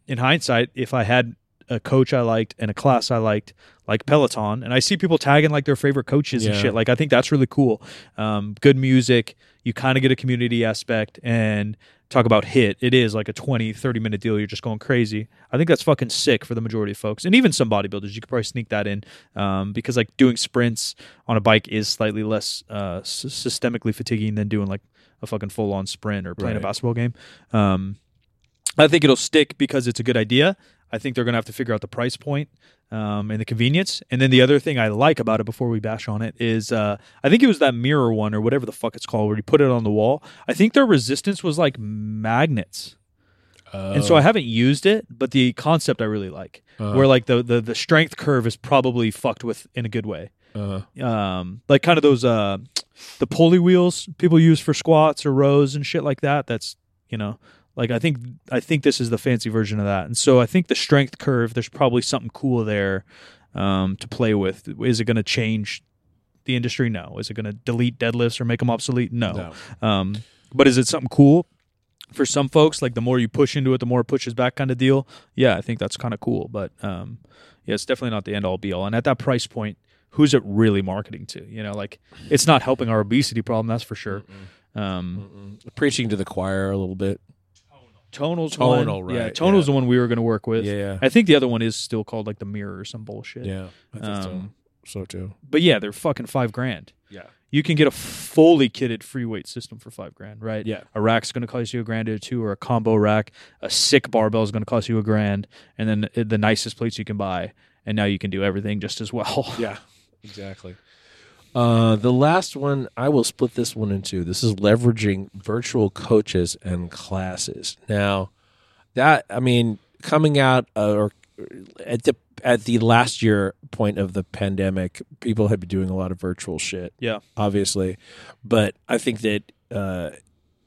in hindsight, if I had a coach I liked and a class I liked, like Peloton, and I see people tagging like their favorite coaches and shit, like I think that's really cool. Um, good music, you kind of get a community aspect, and talk about HIIT. It is like a 20, 30 minute deal. You're just going crazy. I think that's fucking sick for the majority of folks, and even some bodybuilders. You could probably sneak that in um, because like doing sprints on a bike is slightly less uh, s- systemically fatiguing than doing like a fucking full on sprint or playing a basketball game. Um, I think it'll stick because it's a good idea. I think they're going to have to figure out the price point um, and the convenience. And then the other thing I like about it before we bash on it is uh, I think it was that mirror one or whatever the fuck it's called where you put it on the wall. I think their resistance was like magnets. And so I haven't used it, but the concept I really like. Uh, Where like the, the the strength curve is probably fucked with in a good way. Uh, Um, like kind of those uh, the pulley wheels people use for squats or rows and shit like that. That's you know like I think I think this is the fancy version of that. And so I think the strength curve there's probably something cool there um, to play with. Is it going to change the industry? No. Is it going to delete deadlifts or make them obsolete? No. no. Um, but is it something cool for some folks? Like the more you push into it, the more it pushes back kind of deal. Yeah, I think that's kind of cool. But um, yeah, it's definitely not the end all be all. And at that price point, who's it really marketing to? You know, like it's not helping our obesity problem, that's for sure. Um, Mm-mm. Preaching to the choir a little bit. Tonal's Tonal, one. Yeah, right, Tonal's yeah. the one we were going to work with. Yeah, I think the other one is still called like the Mirror or some bullshit. yeah. Um, so. So too. But yeah, they're fucking five grand. Yeah. You can get a fully kitted free weight system for five grand, right? Yeah. A rack's going to cost you a grand or two, or a combo rack. A sick barbell is going to cost you a grand, and then uh, the nicest plates you can buy, and now you can do everything just as well. Yeah, exactly. Uh, the last one, I will split this one in two. This is leveraging virtual coaches and classes. Now, that I mean, coming out uh, or at the at the last year point of the pandemic, people had been doing a lot of virtual shit. Yeah. obviously, but I think that uh,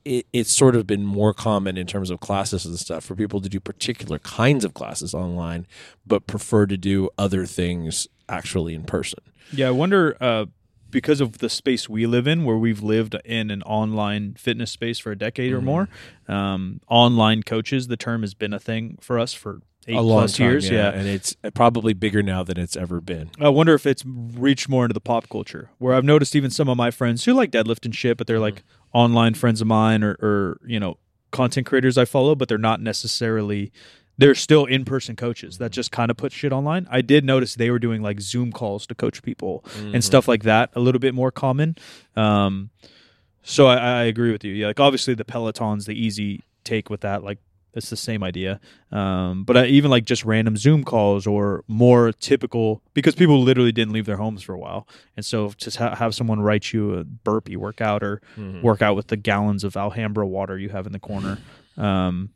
it, it's sort of been more common in terms of classes and stuff for people to do particular kinds of classes online, but prefer to do other things actually in person. Yeah, I wonder uh, because of the space we live in, where we've lived in an online fitness space for a decade Mm-hmm. or more. Um, online coaches, the term has been a thing for us for eight a plus time, years. Yeah. and it's probably bigger now than it's ever been. I wonder if it's reached more into the pop culture, where I've noticed even some of my friends who like deadlift and shit, but they're mm-hmm. like online friends of mine or, or you know content creators I follow, but they're not necessarily. They're still in person coaches that mm-hmm. just kind of put shit online. I did notice they were doing like Zoom calls to coach people and mm-hmm. stuff like that, a little bit more common. Um, so I, I agree with you. Yeah, like obviously the Peloton's the easy take with that. Like it's the same idea. Um, but I, even like just random Zoom calls or more typical because people literally didn't leave their homes for a while, and so just ha- have someone write you a burpee workout or work out with the gallons of Alhambra water you have in the corner. Um,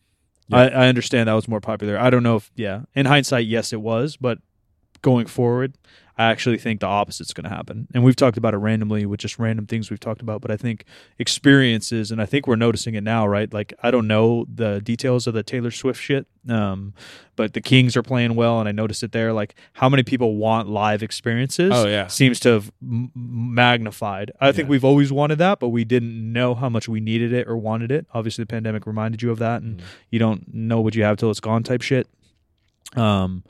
I, I understand that was more popular. I don't know if yeah. In hindsight, yes, it was, but going forward, I actually think the opposite's going to happen. And we've talked about it randomly with just random things we've talked about, but I think experiences, and I think we're noticing it now, right? Like I don't know the details of the Taylor Swift shit, um, but the Kings are playing well, and I noticed it there. Like how many people want live experiences? Oh, yeah. seems to have m- magnified. I think we've always wanted that, but we didn't know how much we needed it or wanted it. Obviously, the pandemic reminded you of that, and you don't know what you have till it's gone, type shit. Um,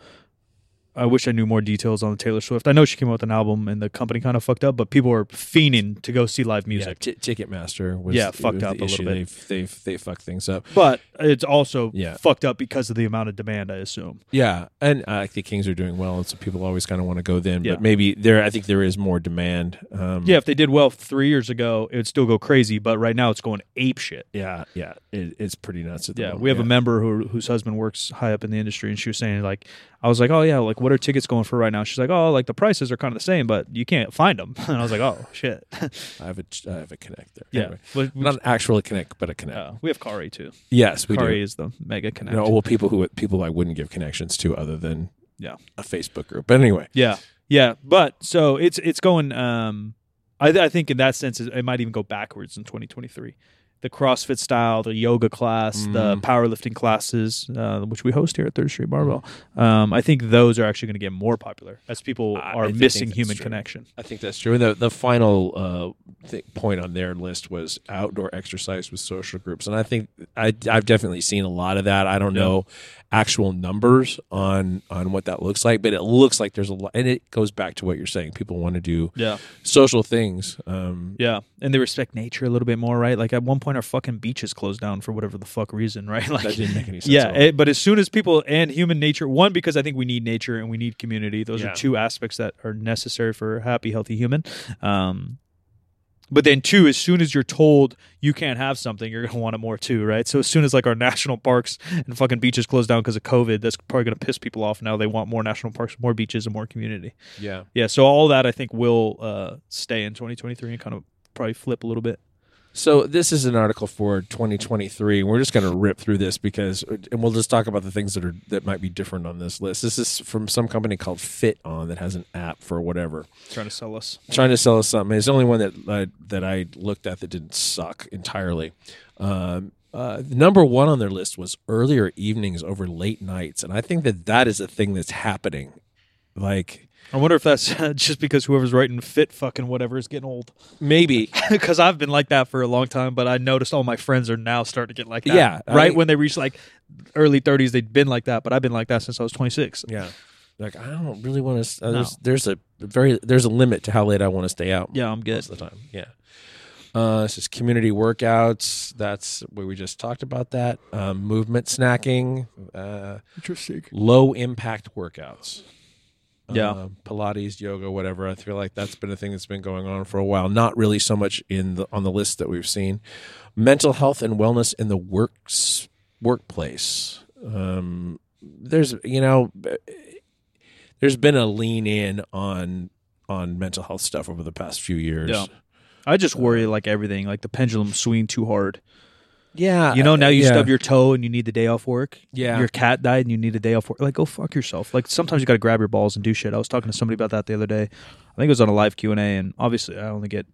I wish I knew more details on the Taylor Swift. I know she came out with an album and the company kind of fucked up, but people are fiending to go see live Yeah, music. T- Ticketmaster was Yeah, fucked was up a little bit. They've, they've they fucked things up. But it's also Yeah. fucked up because of the amount of demand, I assume. Yeah, and uh, I think Kings are doing well, and so people always kind of want to go then. Yeah. But maybe there, I think there is more demand. Um, Yeah, if they did well three years ago, it would still go crazy. But right now, it's going ape shit. yeah, yeah. It, it's pretty nuts. At the Yeah, moment. we have yeah. a member who, whose husband works high up in the industry, and she was saying like, I was like, oh yeah, like what are tickets going for right now? She's like, oh, like the prices are kind of the same, but you can't find them. And I was like, oh shit. I have a I have a connect there. yeah, Anyway, But we, not an actual connect, but a connect. uh, we have Kari too. yes, we Kari do. is the mega connect. No, well, people who people I wouldn't give connections to other than Yeah. a Facebook group. But anyway, Yeah, yeah, but so it's it's going. Um, I, I think in that sense, it it might even go backwards in 2023. The CrossFit style, the yoga class, the Mm. powerlifting classes, uh, which we host here at Third Street Barbell. Um, I think those are actually going to get more popular as people I- are I missing human true. connection. I think that's true. And the the final uh, th- point on their list was outdoor exercise with social groups, and I think I, I've definitely seen a lot of that. I don't Yeah. know actual numbers on on what that looks like, but it looks like there's a lot, and it goes back to what you're saying. People want to do Yeah, social things. Um, yeah, and they respect nature a little bit more, right? Like at one point, our fucking beaches closed down for whatever the fuck reason, right? Like that didn't make any sense. Yeah, it, but as soon as people and human nature, one because I think we need nature and we need community. Those Yeah. are two aspects that are necessary for a happy, healthy human. Um, but then two, as soon as you're told you can't have something, you're gonna want it more too, right? So as soon as like our national parks and fucking beaches close down because of COVID, that's probably gonna piss people off. Now they want more national parks, more beaches, and more community. yeah. Yeah, so all that I think will uh, stay in 2023 and kind of probably flip a little bit. So this is an article for 2023. We're just going to rip through this because, and we'll just talk about the things that are that might be different on this list. This is from some company called FitOn that has an app for whatever, Trying to sell us. trying to sell us something. It's the only one that I, that I looked at that didn't suck entirely. Um, uh, number one on their list was earlier evenings over late nights, and I think that that is a thing that's happening. Like I wonder if that's just because whoever's writing fit fucking whatever is getting old. maybe because I've been like that for a long time, but I noticed all my friends are now starting to get like that. Yeah, I right mean- when they reach like early 30s, they'd been like that, but I've been like that since I was 26. Yeah. Like I don't really want to. Uh, No. there's, there's a very there's a limit to how late I want to stay out. Yeah, I'm good. most of the time. Yeah. Uh, this is community workouts. That's where we just talked about that. Um, movement snacking. Uh, Interesting. low impact workouts. Yeah. Uh, Pilates, yoga, whatever. I feel like that's been a thing that's been going on for a while. Not really so much in the on the list that we've seen. Mental health and wellness in the works workplace. Um, there's you know, there's been a lean in on on mental health stuff over the past few years. Yeah. I just worry like everything, like the pendulum swinging too hard. Yeah, You know, now you yeah. stub your toe and you need the day off work. Yeah. Your cat died and you need a day off work. Like, go fuck yourself. Like, sometimes you got to grab your balls and do shit. I was talking to somebody about that the other day. I think it was on a live Q and A, and obviously, I only get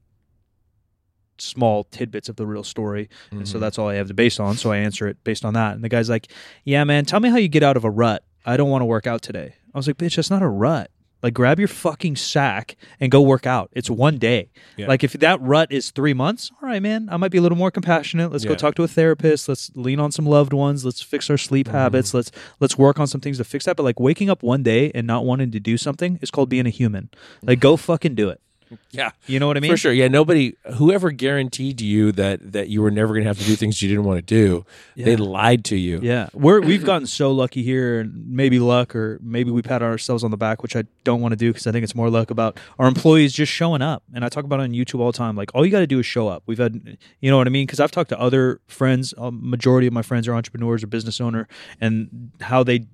small tidbits of the real story, and so Mhm. that's all I have to base on. So I answer it based on that. And the guy's like, "Yeah, man, tell me how you get out of a rut. I don't want to work out today." I was like, "Bitch, that's not a rut." Like grab your fucking sack and go work out. It's one day. Yeah. Like if that rut is three months, all right, man. I might be a little more compassionate. Let's go talk to a therapist. Let's lean on some loved ones. Let's fix our sleep Mm-hmm. habits. Let's let's work on some things to fix that. But like waking up one day and not wanting to do something is called being a human. Like go fucking do it. yeah. You know what I mean? For sure. Yeah. Nobody, whoever guaranteed you that that you were never going to have to do things you didn't want to do, they lied to you. Yeah, we're we've gotten so lucky here, and maybe luck, or maybe we pat ourselves on the back, which I don't want to do because I think it's more luck about our employees just showing up. And I talk about it on YouTube all the time. Like all you got to do is show up. We've had, you know what I mean? Because I've talked to other friends. A majority of my friends are entrepreneurs or business owner, and how they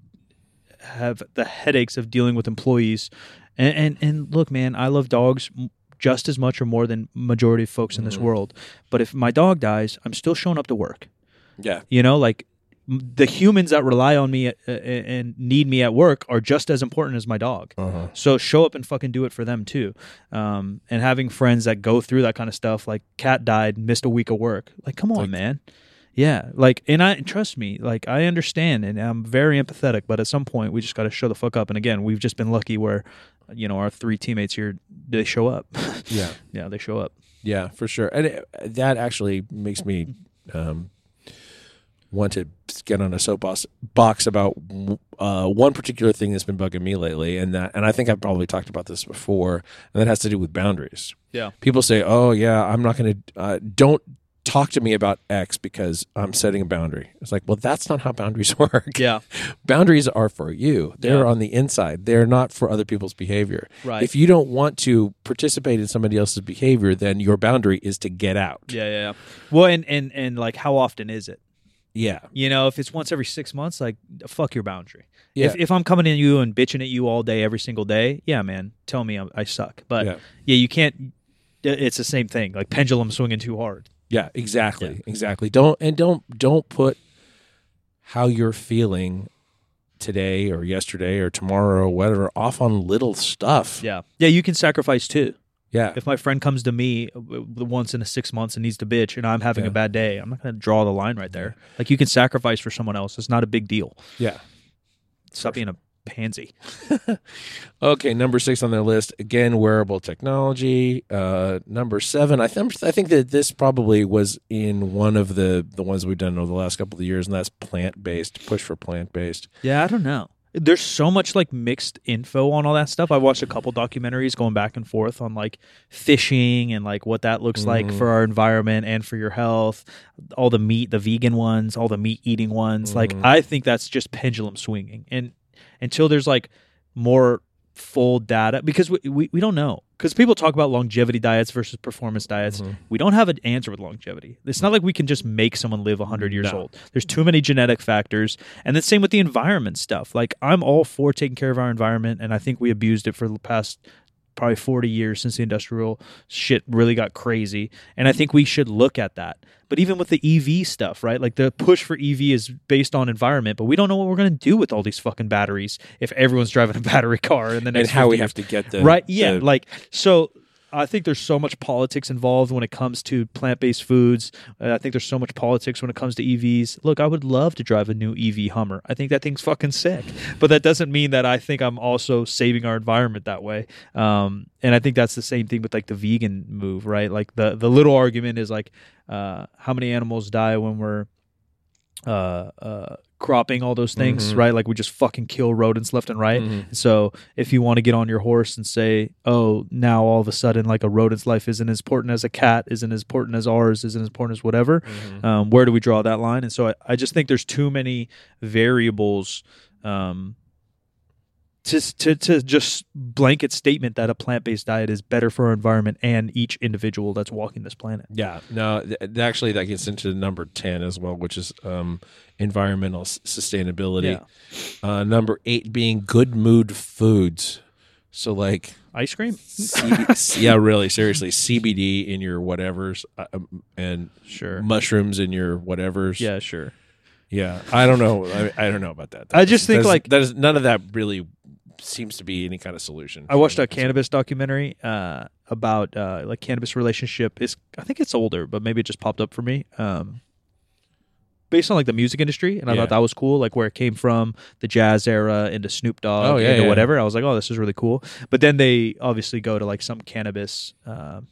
have the headaches of dealing with employees. And and, and look, man, I love dogs. Just as much or more than majority of folks in this world, but if my dog dies, I'm still showing up to work. Yeah. You know, like the humans that rely on me uh, uh, and need me at work are just as important as my dog. Uh-huh. So show up and fucking do it for them too. Um, and having friends that go through that kind of stuff, like cat died, missed a week of work. Like, come on, Like- man. Yeah, like, and I trust me, like, I understand, and I'm very empathetic. But at some point, we just got to show the fuck up. And again, we've just been lucky where, you know, our three teammates here, they show up. Yeah. yeah, they show up. Yeah, for sure. And it, that actually makes me um, want to get on a soapbox box about uh, one particular thing that's been bugging me lately, and that, and I think I've probably talked about this before, and that has to do with boundaries. Yeah. People say, "Oh yeah, I'm not going to uh, don't talk to me about X because I'm setting a boundary." It's like, well, that's not how boundaries work. Yeah. boundaries are for you. They're Yeah. on the inside. They're not for other people's behavior. Right. If you don't want to participate in somebody else's behavior, then your boundary is to get out. Yeah, yeah, yeah. Well, and and and like, how often is it? Yeah. You know, if it's once every six months, like, fuck your boundary. Yeah. If if I'm coming at you and bitching at you all day, every single day, yeah, man, tell me I'm, I suck. But Yeah. yeah. you can't. It's the same thing, like pendulum swinging too hard. Yeah, exactly. Exactly. Don't and don't don't put how you're feeling today or yesterday or tomorrow or whatever off on little stuff. Yeah, yeah, you can sacrifice too. Yeah. If my friend comes to me uh, once in a six months and needs to bitch, and I'm having Yeah. a bad day, I'm not going to draw the line right there. Like you can sacrifice for someone else. It's not a big deal. Yeah. Stop being a pansy. Okay, number six on their list again, wearable technology. Uh, number seven, I think I think that this probably was in one of the the ones we've done over the last couple of years, and that's plant based. Push for plant based. Yeah, I don't know. There's so much like mixed info on all that stuff. I watched a couple documentaries going back and forth on like fishing and like what that looks like for our environment and for your health. All the meat, the vegan ones, all the meat eating ones. Like I think that's just pendulum swinging. And until there's like more full data because we, we, we don't know. Because people talk about longevity diets versus performance diets. Mm-hmm. We don't have an answer with longevity. It's not like we can just make someone live 100 years No. old. There's too many genetic factors. And the same with the environment stuff. Like i'm all for taking care of our environment and i think we abused it for the past probably 40 years since the industrial shit really got crazy and i think we should look at that. But even with the ev stuff right? Like the push for ev is based on environment but we don't know what we're going to do with all these fucking batteries if everyone's driving a battery car in the And next how 50 we years have to get the right? Yeah the- like so i think there's so much politics involved when it comes to plant-based foods. Uh, i think there's so much politics when it comes to evs look i would love to drive a new ev hummer. I think that thing's fucking sick. But that doesn't mean that i think i'm also saving our environment that way. Um, and i think that's the same thing with like the vegan move right? Like the the little argument is like uh, how many animals die when we're uh, uh, cropping all those things, Mhm. right? Like we just fucking kill rodents left and right. Mhm. So if you want to get on your horse and say, "Oh, now all of a sudden, like a rodent's life isn't as important as a cat, isn't as important as ours, isn't as important as whatever," Mm-hmm. um, where do we draw that line? And so I, I just think there's too many variables. Um, to, to, to just blanket statement that a plant-based diet is better for our environment and each individual that's walking this planet. Yeah, no, th- actually, that gets into number 10 as well, which is um, environmental s- sustainability. Uh, number eight being good mood foods. So, like, Ice cream? CB- yeah, really, seriously, CBD in your whatevers uh, um, and Sure. mushrooms in your whatevers. Yeah, sure. Yeah, I don't know. I, I don't know about that. I just think, like- that is none of that really seems to be any kind of solution. I watched a cannabis documentary uh, about uh, like cannabis relationship. Is I think it's older, but maybe it just popped up for me. Um, based on like the music industry, and I Yeah. thought that was cool, like where it came from, the jazz era into Snoop Dogg, Oh, yeah, into yeah. whatever. I was like, oh, this is really cool. But then they obviously go to like some cannabis. um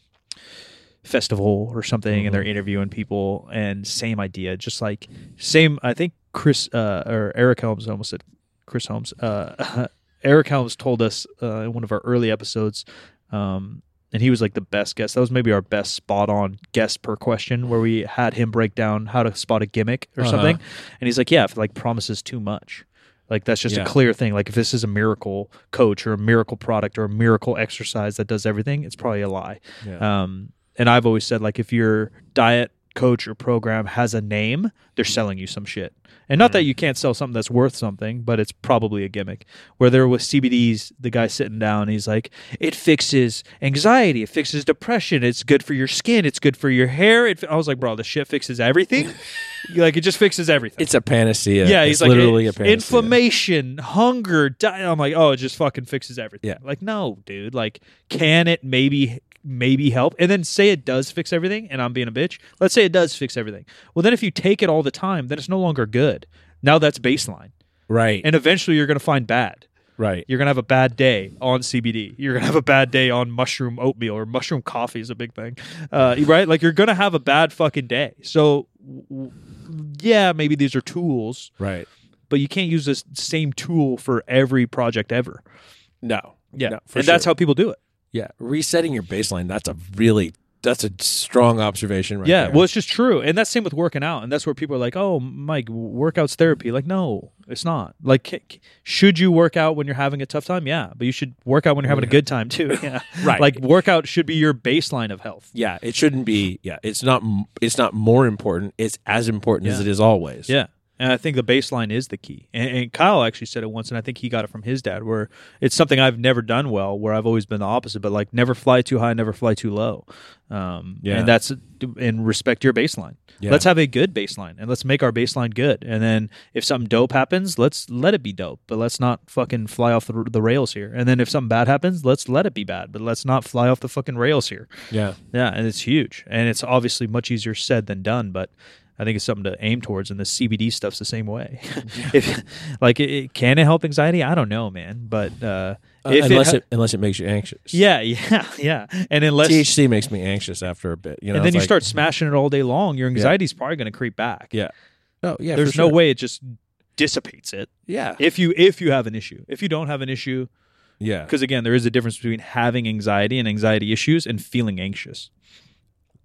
festival or something and they're Mm-hmm. interviewing people and same idea just like same i think chris uh, or eric helms I almost said chris holmes uh, eric helms told us uh, in one of our early episodes um, and he was like the best guest that was maybe our best spot on guest per question where we had him break down how to spot a gimmick or Uh-huh. something and he's like yeah if like promises too much like that's just Yeah. a clear thing like if this is a miracle coach or a miracle product or a miracle exercise that does everything it's probably a lie Yeah. um, and I've always said like if your diet coach or program has a name, they're selling you some shit. And not that you can't sell something that's worth something, but it's probably a gimmick. Where there with CBDs, the guy sitting down, he's like, it fixes anxiety, it fixes depression, it's good for your skin, it's good for your hair. It, I was like, bro, the shit fixes everything. like it just fixes everything. it's a panacea. Yeah, It's he's like literally "Eh, a panacea. inflammation, hunger. Di-. I'm like, oh, it just fucking fixes everything. Yeah. like no, dude. Like, can it maybe maybe help? And then say it does fix everything, and I'm being a bitch. Let's say it does fix everything. Well, then if you take it all the time, then it's no longer good. Now that's baseline, Right. and eventually you're gonna find bad. right. You're gonna have a bad day on CBD. You're gonna have a bad day on mushroom oatmeal or mushroom coffee is a big thing, uh, right? Like you're gonna have a bad fucking day. So w- yeah, maybe these are tools, right. but you can't use this same tool for every project ever. No. Yeah, No, and that's how people do it. Yeah, resetting your baseline. That's a really that's a strong observation, right yeah, there. well, it's just true, and that's same with working out, and that's where people are like, "Oh, Mike, workouts therapy." Like, no, it's not. Like, should you work out when you're having a tough time? Yeah, but you should work out when you're having a good time too. Yeah, Right. Like, workout should be your baseline of health. yeah, it shouldn't be. Yeah, it's not. It's not more important. It's as important as it is always. Yeah. And I think the baseline is the key. And, and Kyle actually said it once, and I think he got it from his dad, where it's something I've never done well, where I've always been the opposite, but like never fly too high, never fly too low. Um, Yeah. And that's, and respect your baseline. Yeah. Let's have a good baseline and let's make our baseline good. And then if something dope happens, let's let it be dope, but let's not fucking fly off the, the rails here. And then if something bad happens, let's let it be bad, but let's not fly off the fucking rails here. yeah, Yeah, and it's huge, and it's obviously much easier said than done. But I think it's something to aim towards, and the CBD stuff's the same way. if like, it, it- can it help anxiety? I don't know, man. But uh, Uh, unless it, it, unless it makes you anxious. yeah, yeah, yeah, and unless THC makes me anxious after a bit. You know, and then you like- start smashing it all day long, your anxiety's probably going to creep back. Yeah. Oh yeah. There's no sure. way it just dissipates it. Yeah. If you if you have an issue, if you don't have an issue, yeah. because again, there is a difference between having anxiety and anxiety issues and feeling anxious.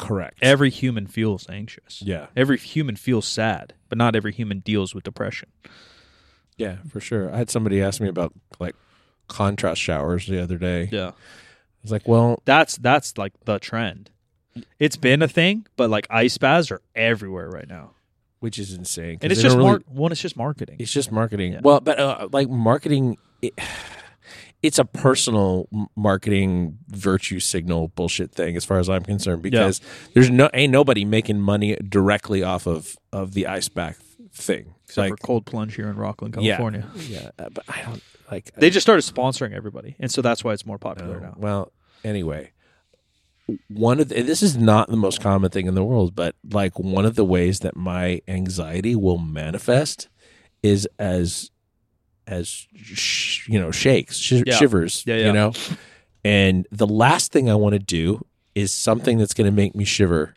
Correct. Every human feels anxious. yeah. Every human feels sad, but not every human deals with depression. Yeah. For sure. I had somebody ask me about like contrast showers the other day. Yeah. I was like, well, That's that's like the trend. It's been a thing, but like ice baths are everywhere right now. which is insane. And it's just really- mar- one it's just marketing. It's just marketing. Yeah. Well, but uh, like marketing, it, it's a personal marketing virtue signal bullshit thing, as far as I'm concerned, because there's no ain't nobody making money directly off of of the ice bath thing. Except like, for cold plunge here in Rocklin, California. yeah, uh, but I don't like. They just started sponsoring everybody. And so that's why it's more popular No. now. Well, anyway, one of the, this is not the most common thing in the world, but like one of the ways that my anxiety will manifest is as as sh- you know shakes, sh- Yeah. shivers, Yeah, yeah. you know. And the last thing I want to do is something that's going to make me shiver.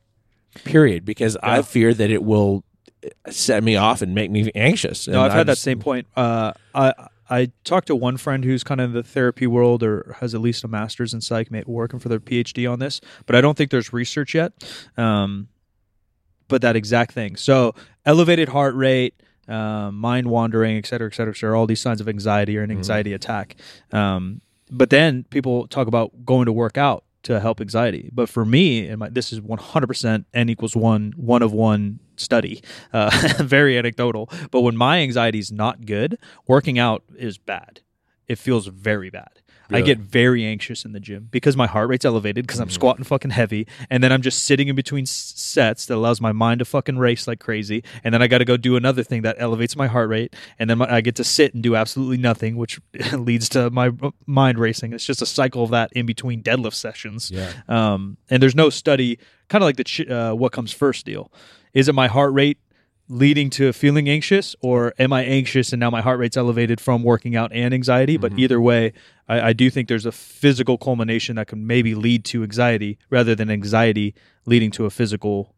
Period, because I fear that it will set me off and make me anxious. No, I've I had that same point. Uh, I I talked to one friend who's kind of in the therapy world or has at least a master's in psych, working for their PhD on this, but I don't think there's research yet. Um, but that exact thing. So elevated heart rate, um, mind wandering, et cetera, et cetera, et cetera, all these signs of anxiety or an anxiety attack. Um, but then people talk about going to work out to help anxiety. But for me, and my, this is 100% n equals one, one of one study, uh, very anecdotal. But when my anxiety is not good, working out is bad. It feels very bad. I get very anxious in the gym because my heart rate's elevated because I'm squatting fucking heavy, and then I'm just sitting in between sets that allows my mind to fucking race like crazy, and then I got to go do another thing that elevates my heart rate, and then my, I get to sit and do absolutely nothing, which leads to my uh, mind racing. It's just a cycle of that in between deadlift sessions. Yeah. Um, and there's no study, kind of like the ch- uh, what comes first deal. Is it my heart rate leading to feeling anxious, or am I anxious and now my heart rate's elevated from working out and anxiety? But either way, I, I do think there's a physical culmination that can maybe lead to anxiety rather than anxiety leading to a physical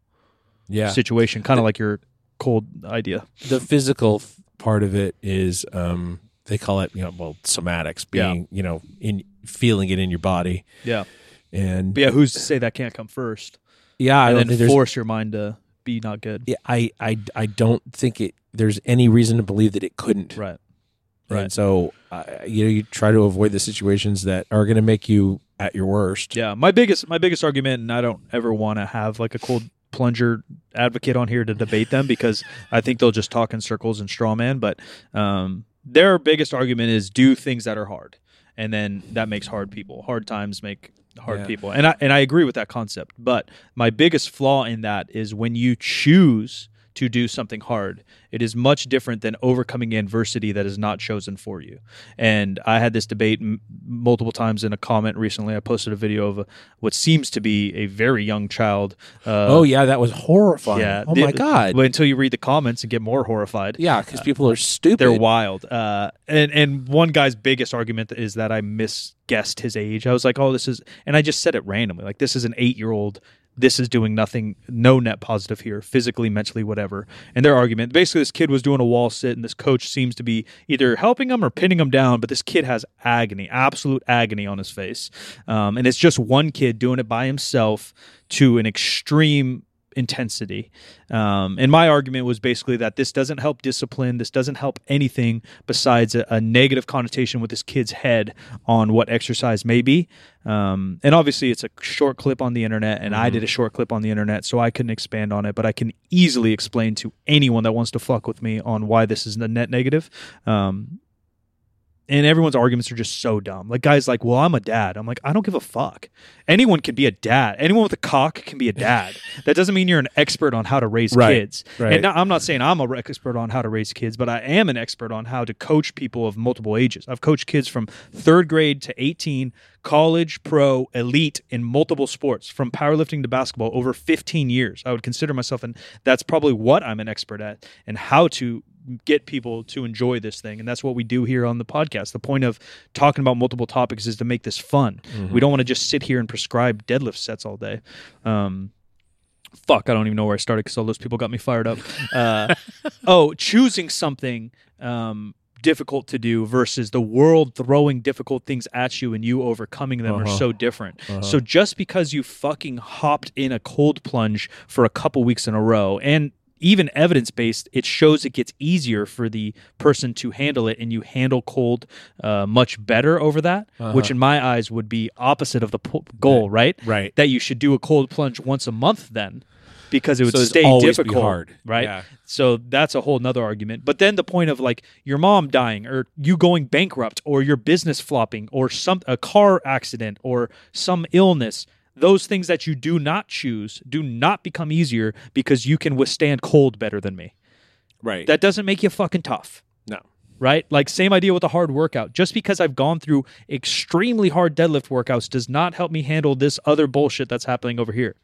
Yeah. situation, kind of like your cold idea. the physical part of it is um they call it you know well somatics Yeah. being you know in feeling it in your body Yeah. and But yeah, who's to say that can't come first? yeah and then force your mind to be not good. yeah, I, I I don't think it there's any reason to believe that it couldn't Right. and right. so uh, you know you try to avoid the situations that are going to make you at your worst Yeah, my biggest my biggest argument, and I don't ever want to have like a cold plunger advocate on here to debate them because I think they'll just talk in circles and straw man. But um, their biggest argument is do things that are hard, and then that makes hard people. Hard times make hard Yeah. people, and I and I agree with that concept. But my biggest flaw in that is when you choose to do something hard. It is much different than overcoming adversity that is not chosen for you. And I had this debate m- multiple times in a comment recently. I posted a video of a, what seems to be a very young child. Uh, oh yeah that was horrifying yeah. oh my god until you read the comments and get more horrified. yeah because people are stupid They're wild. Uh, and and one guy's biggest argument is that I misguessed his age. I was like, oh, this is, and I just said it randomly. Like this is an eight year old this is doing nothing, no net positive here, physically, mentally, whatever. And their argument basically, this kid was doing a wall sit, and this coach seems to be either helping him or pinning him down, but this kid has agony, absolute agony on his face. Um, and it's just one kid doing it by himself to an extreme intensity. Um, and my argument was basically that this doesn't help discipline. This doesn't help anything besides a, a negative connotation with this kid's head on what exercise may be. Um, and obviously, it's a short clip on the internet, and I did a short clip on the internet, so I couldn't expand on it. But I can easily explain to anyone that wants to fuck with me on why this is the net negative. Um, and everyone's arguments are just so dumb. Like guys like, "Well, I'm a dad." I'm like, "I don't give a fuck. Anyone can be a dad. Anyone with a cock can be a dad. that doesn't mean you're an expert on how to raise Right, kids." right. And I'm not saying I'm a expert on how to raise kids, but I am an expert on how to coach people of multiple ages. I've coached kids from 3rd grade to 18, college, pro, elite in multiple sports, from powerlifting to basketball over 15 years. I would consider myself and that's probably what I'm an expert at and how to get people to enjoy this thing. And that's what we do here on the podcast. The point of talking about multiple topics is to make this fun. We don't want to just sit here and prescribe deadlift sets all day. Um, fuck i don't even know where i started because all those people got me fired up. Uh, oh choosing something um, difficult to do versus the world throwing difficult things at you and you overcoming them are Uh-huh. so different. So just because you fucking hopped in a cold plunge for a couple weeks in a row and even evidence based, it shows it gets easier for the person to handle it, and you handle cold uh, much better over that. Which, in my eyes, would be opposite of the po- goal, right? Right. That you should do a cold plunge once a month, then, because it would So stay difficult, hard. right? Yeah. So that's a whole nother argument. But then the point of like your mom dying, or you going bankrupt, or your business flopping, or some a car accident, or some illness. Those things that you do not choose do not become easier because you can withstand cold better than me. Right. That doesn't make you fucking tough no. right? Like same idea with a hard workout. Just because I've gone through extremely hard deadlift workouts does not help me handle this other bullshit that's happening over here.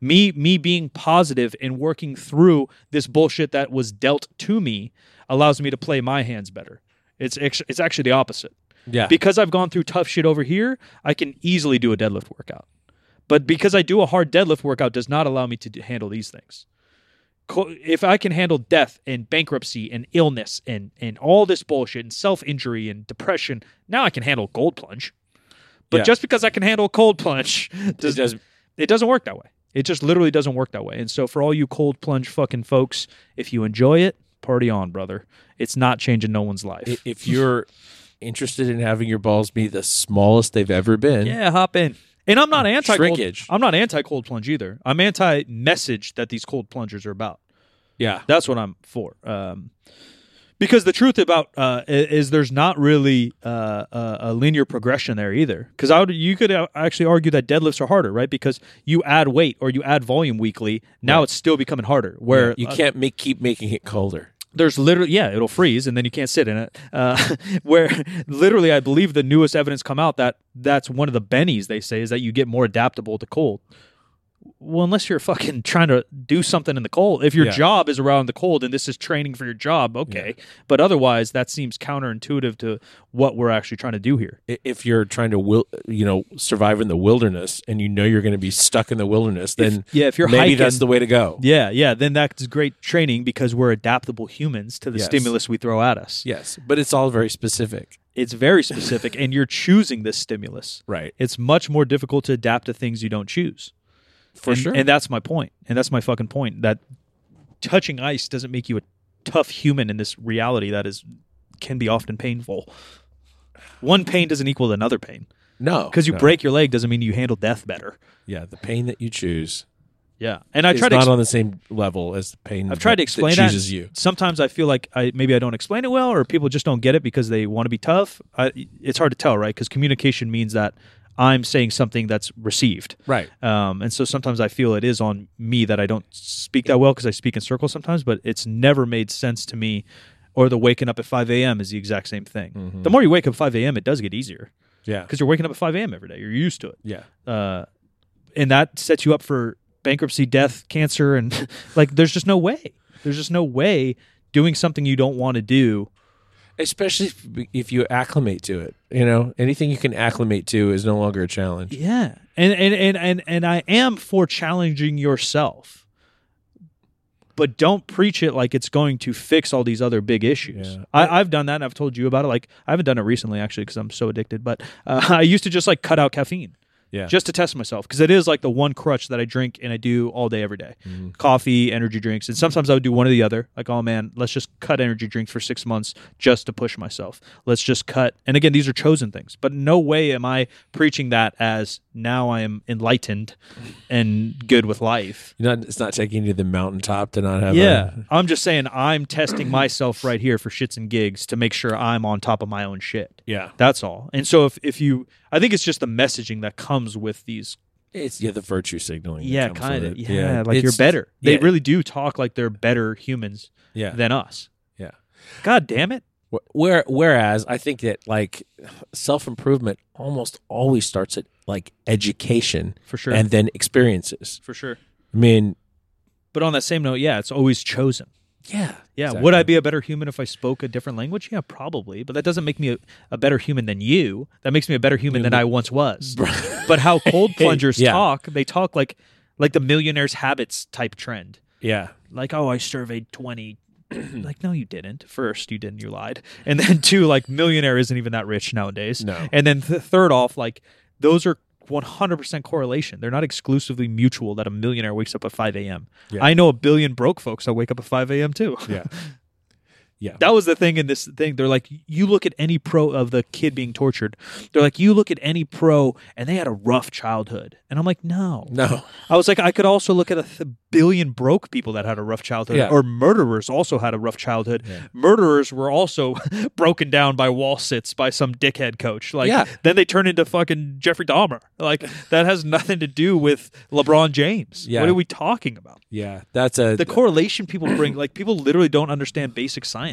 Me me being positive and working through this bullshit that was dealt to me allows me to play my hands better. It's it's actually the opposite. Yeah. Because I've gone through tough shit over here, I can easily do a deadlift workout. But because I do a hard deadlift workout does not allow me to handle these things. If I can handle death and bankruptcy and illness and and all this bullshit and self-injury and depression, now I can handle cold plunge. But Yeah. just because I can handle a cold plunge does, does- it doesn't work that way. It just literally doesn't work that way. And so for all you cold plunge fucking folks, if you enjoy it, party on, brother. It's not changing no one's life. If you're interested in having your balls be the smallest they've ever been, Yeah, hop in. And I'm not anti. Shrinkage. I'm not anti cold plunge either. I'm anti message that these cold plungers are about. yeah, That's what I'm for. Um, because the truth about uh, is there's not really uh, a, linear progression there either. Because I would you could uh, actually argue that deadlifts are harder, right? Because you add weight or you add volume weekly, now it's still becoming harder. Where you uh, can't make keep making it colder. There's literally yeah it'll freeze and then you can't sit in it. Uh, where literally i believe the newest evidence come out that that's one of the bennies they say is that you get more adaptable to cold well unless you're fucking trying to do something in the cold if your Yeah. job is around the cold and this is training for your job okay but otherwise that seems counterintuitive to what we're actually trying to do here If you're trying to will, you know, survive in the wilderness and you know you're going to be stuck in the wilderness, then yeah, if you're maybe hiking- that's the way to go. yeah yeah then that's great training because we're adaptable humans to the Yes. stimulus we throw at us Yes, but it's all very specific. it's very specific and you're choosing this stimulus Right. it's much more difficult to adapt to things you don't choose. For and, sure. And that's my point. And that's my fucking point. That touching ice doesn't make you a tough human in this reality that is can be often painful. One pain doesn't equal another pain. no, Because you no. break your leg doesn't mean you handle death better. Yeah, the pain that you choose Yeah. And I try to not on the same level as the pain. I've tried to explain that that. chooses you. Sometimes I feel like I maybe I don't explain it well, or people just don't get it because they want to be tough. I, it's hard to tell, right? Because communication means that I'm saying something that's received. Right. Um, and so sometimes I feel it is on me that I don't speak that well because I speak in circles sometimes, but it's never made sense to me. Or the waking up at 5 a.m. is the exact same thing. Mm-hmm. The more you wake up at 5 a.m., it does get easier Yeah. because you're waking up at 5 a.m. every day. You're used to it. Yeah. Uh, and that sets you up for bankruptcy, death, cancer, and like there's just no way. There's just no way doing something you don't want to do especially if, if you acclimate to it. You know, anything you can acclimate to is no longer a challenge. Yeah. And and and and, and I am for challenging yourself. But don't preach it like it's going to fix all these other big issues. Yeah. I, I've done that and I've told you about it. Like, I haven't done it recently, actually, because I'm so addicted. But uh, I used to just like cut out caffeine Yeah, just to test myself because it is like the one crutch that I drink and I do all day, every day. Mm-hmm. Coffee, energy drinks. And sometimes I would do one or the other. Like, oh man, let's just cut energy drinks for six months just to push myself. Let's just cut. And again, these are chosen things. But no way am I preaching that as now I am enlightened and good with life. You're not, it's not taking you to the mountaintop to not have. Yeah. a, I'm just saying I'm testing myself right here for shits and gigs to make sure I'm on top of my own shit. yeah. That's all. And so if, if you, I think it's just the messaging that comes with these It's yeah, the virtue signaling. yeah, kind of. it. Yeah, like you're better. They yeah. really do talk like they're better humans Yeah, than us. yeah. God damn it. Where whereas I think that like self improvement almost always starts at like education For sure. and then experiences. for sure. I mean, But on that same note, yeah, it's always chosen. Yeah, Yeah. exactly. Would I be a better human if I spoke a different language? Yeah, probably. But that doesn't make me a, a better human than you. That makes me a better human than I once was. but how cold plungers Yeah. talk, they talk like like the millionaire's habits type trend. Yeah, like oh i surveyed 20 like no you didn't first you didn't you lied and then two like millionaire isn't even that rich nowadays No. and then th- third off like those are 100% correlation. They're not exclusively mutual that a millionaire wakes up at 5 a.m Yeah. i know a billion broke folks that wake up at 5 a.m too. Yeah, yeah. that was the thing in this thing they're like you look at any pro of the kid being tortured they're like you look at any pro and they had a rough childhood and i'm like no No, I was like, I could also look at a th- billion broke people that had a rough childhood, Yeah. or murderers also had a rough childhood. Yeah. Murderers were also broken down by wall sits by some dickhead coach. Like, Yeah. then they turn into fucking Jeffrey Dahmer. Like, that has nothing to do with LeBron James. Yeah. What are we talking about? yeah. That's a The correlation people bring, like, people literally don't understand basic science.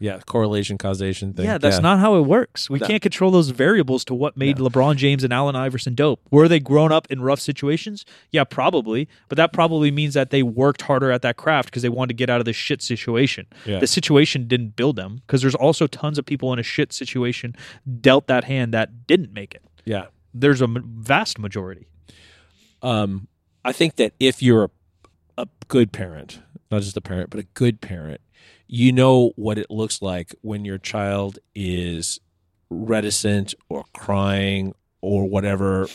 Yeah correlation causation thing. Yeah, that's not how it works. We No. can't control those variables to what made LeBron James and Allen Iverson dope. Were they grown up in rough situations? Yeah, probably. But that probably means that they worked harder at that craft because they wanted to get out of this shit situation. Yeah. The situation didn't build them because there's also tons of people in a shit situation dealt that hand that didn't make it. Yeah. There's a m- vast majority. Um, I think that if you're a, a good parent, not just a parent, but a good parent, you know what it looks like when your child is reticent or crying or whatever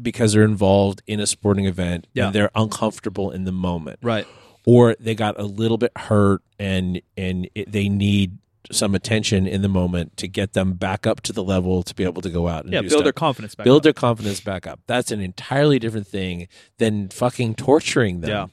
because they're involved in a sporting event Yeah. and they're uncomfortable in the moment Right. or they got a little bit hurt and and it, they need some attention in the moment to get them back up to the level to be able to go out and Yeah, build stuff their confidence back. build up. their confidence back up. That's an entirely different thing than fucking torturing them. Yeah.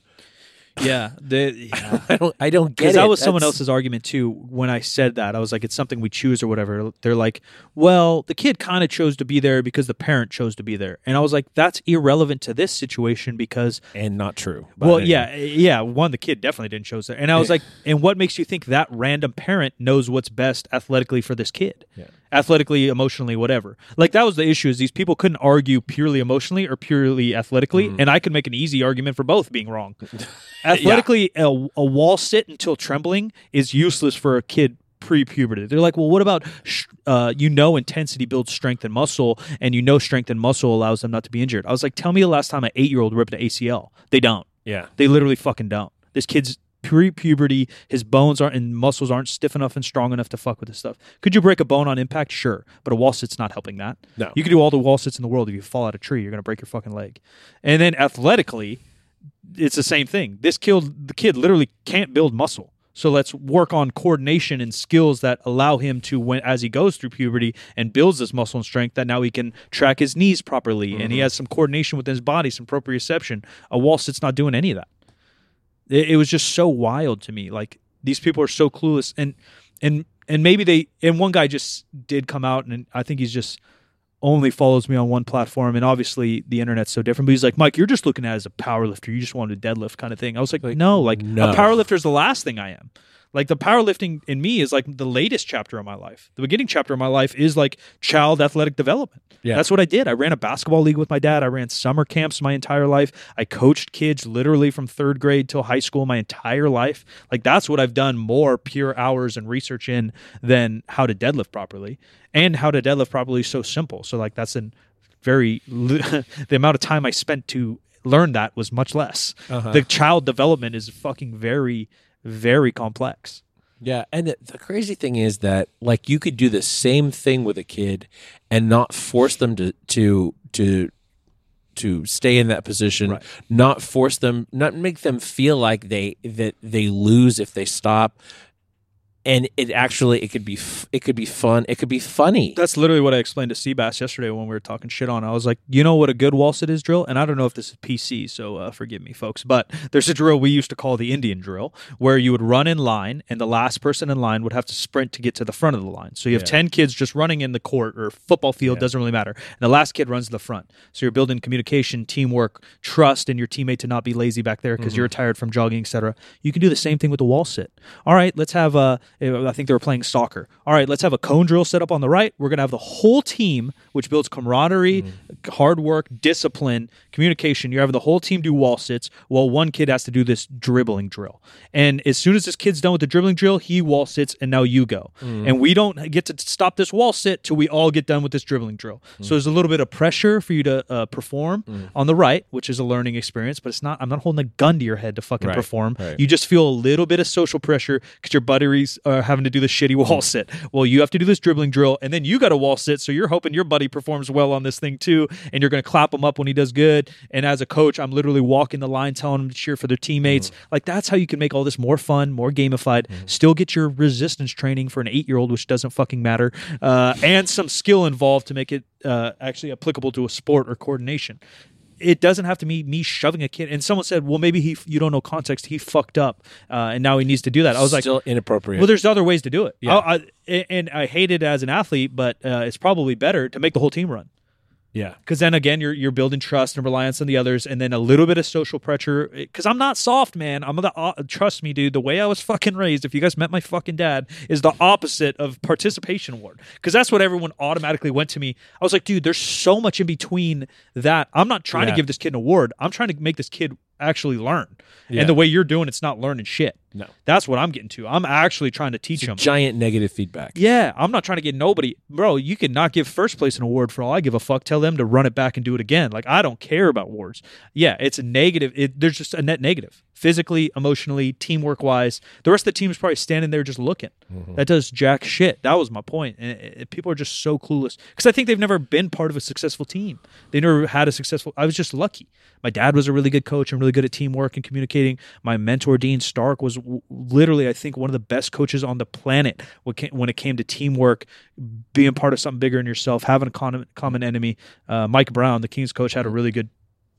Yeah. The, yeah. I don't. I don't get it. that was someone else's argument too. When I said that, I was like, "It's something we choose or whatever." They're like, "Well, the kid kind of chose to be there because the parent chose to be there," and I was like, "That's irrelevant to this situation because, and not true. Well, anyway. yeah, yeah, one, the kid definitely didn't chose there," and I was like, "And what makes you think that random parent knows what's best athletically for this kid?" Yeah. Athletically, emotionally, whatever. Like that was the issue. Is these people couldn't argue purely emotionally or purely athletically, Mm-hmm. and I could make an easy argument for both being wrong. athletically, a, a wall sit until trembling is useless for a kid pre-puberty. They're like, well, what about sh- uh, you know intensity builds strength and muscle, and you know strength and muscle allows them not to be injured. I was like, tell me the last time an eight-year-old ripped an ACL. They don't. yeah, They literally fucking don't. This kid's pre-puberty, his bones aren't and muscles aren't stiff enough and strong enough to fuck with this stuff. Could you break a bone on impact? Sure, but a wall sit's not helping that. No. you can do all the wall sits in the world. If you fall out of a tree, you're gonna break your fucking leg. And then athletically, it's the same thing. This killed the kid literally can't build muscle. So let's work on coordination and skills that allow him to, when as he goes through puberty and builds this muscle and strength, that now he can track his knees properly and he mm-hmm. has some coordination within his body, some proprioception. A wall sit's not doing any of that. It, it was just so wild to me. Like these people are so clueless, and and and maybe they and one guy just did come out, and I think he's just only follows me on one platform, and obviously the internet's so different. But he's like, Mike, you're just looking at it as a power lifter. You just want to deadlift kind of thing. I was like, no, like no. a power lifter is the last thing I am. Like the powerlifting in me is like the latest chapter of my life. The beginning chapter of my life is like child athletic development. Yeah. That's what I did. I ran a basketball league with my dad. I ran summer camps my entire life. I coached kids literally from third grade till high school my entire life. Like that's what I've done more pure hours and research in than how to deadlift properly. And how to deadlift properly is so simple. So like that's an very the amount of time I spent to learn that was much less. Uh-huh. The child development is fucking very, very complex. Yeah, and the, the crazy thing is that like you could do the same thing with a kid and not force them to to to to stay in that position, Right. not force them, not make them feel like they that they lose if they stop. And it actually it could be f- it could be fun, it could be funny. That's literally what I explained to Seabass yesterday when we were talking shit on. I was like, you know what a good wall sit is drill, and I don't know if this is PC, so uh, forgive me, folks. But there's a drill we used to call the Indian drill, where you would run in line, and the last person in line would have to sprint to get to the front of the line. So you have Yeah. ten kids just running in the court or football field, Yeah. doesn't really matter. And the last kid runs to the front. So you're building communication, teamwork, trust in your teammate to not be lazy back there because you're tired from jogging, etc. You can do the same thing with the wall sit. All right, let's have a. I think they were playing soccer. All right, let's have a cone drill set up on the right. We're gonna have the whole team, which builds camaraderie, mm. hard work, discipline, communication. You're having the whole team do wall sits, while one kid has to do this dribbling drill. And as soon as this kid's done with the dribbling drill, he wall sits, and now you go. Mm. And we don't get to stop this wall sit till we all get done with this dribbling drill. So mm. there's a little bit of pressure for you to uh, perform on the right, which is a learning experience. But it's not. I'm not holding a gun to your head to fucking Right, perform. right. You just feel a little bit of social pressure because your buddies are having to do the shitty wall sit. Well, you have to do this dribbling drill, and then you got a wall sit. So you're hoping your buddy performs well on this thing too, and you're going to clap him up when he does good. And as a coach, I'm literally walking the line, telling them to cheer for their teammates. Like that's how you can make all this more fun, more gamified. Still get your resistance training for an eight year old, which doesn't fucking matter, uh, and some skill involved to make it uh, actually applicable to a sport or coordination it doesn't have to be me shoving a kid. And someone said, "Well, maybe he, you don't know context. He fucked up, uh, and now he needs to do that." I was like, still inappropriate. "Well, there's other ways to do it." Yeah. I, I, and I hate it as an athlete, but uh, it's probably better to make the whole team run yeah. because then again, you're you're building trust and reliance on the others, and then a little bit of social pressure. Because I'm not soft, man. I'm the uh, trust me, dude. The way I was fucking raised, if you guys met my fucking dad, is the opposite of participation award. Because that's what everyone automatically went to me. I was like, dude, there's so much in between that. I'm not trying Yeah. to give this kid an award. I'm trying to make this kid actually learn. Yeah. And the way you're doing, it's not learning shit. No. That's what I'm getting to. I'm actually trying to teach them. Giant negative feedback. Yeah, I'm not trying to get nobody, bro. You can not give first place an award for all I give a fuck. Tell them to run it back and do it again. Like I don't care about awards. Yeah, it's a negative. It, there's just a net negative, physically, emotionally, teamwork wise. The rest of the team is probably standing there just looking. Mm-hmm. That does jack shit. That was my point. And it- it- people are just so clueless because I think they've never been part of a successful team. They never had a successful. I was just lucky. My dad was a really good coach and really good at teamwork and communicating. My mentor Dean Stark was w- literally, I think, one of the best coaches on the planet when it came to teamwork, being part of something bigger than yourself, having a common, common enemy. Uh, Mike Brown, the Kings coach, had a really good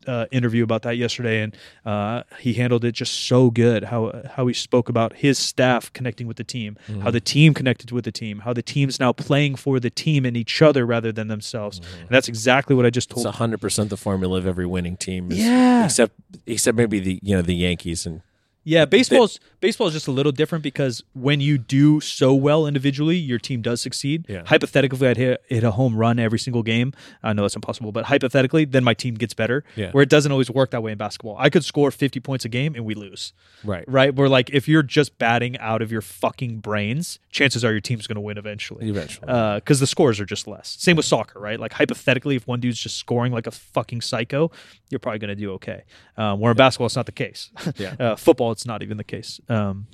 uh, interview about that yesterday, and uh, he handled it just so good. How how he spoke about his staff connecting with the team, how the team connected with the team, how the team's now playing for the team and each other rather than themselves. And that's exactly what I just told. It's hundred percent the formula of every winning team. is- Yeah. Except except maybe the you know the Yankees and Yeah, baseball's baseball is just a little different because when you do so well individually, your team does succeed. Yeah. Hypothetically, I'd hit, hit a home run every single game. I know that's impossible, but hypothetically, then my team gets better. Yeah. Where it doesn't always work that way in basketball. I could score fifty points a game and we lose. right. Right? Where like if you're just batting out of your fucking brains, chances are your team's going to win eventually. Eventually. Because the scores are just less. Same with soccer, right? Like hypothetically, if one dude's just scoring like a fucking psycho, you're probably going to do okay. Um, where in basketball, it's not the case. Yeah. uh, football, it's not even the case. Um,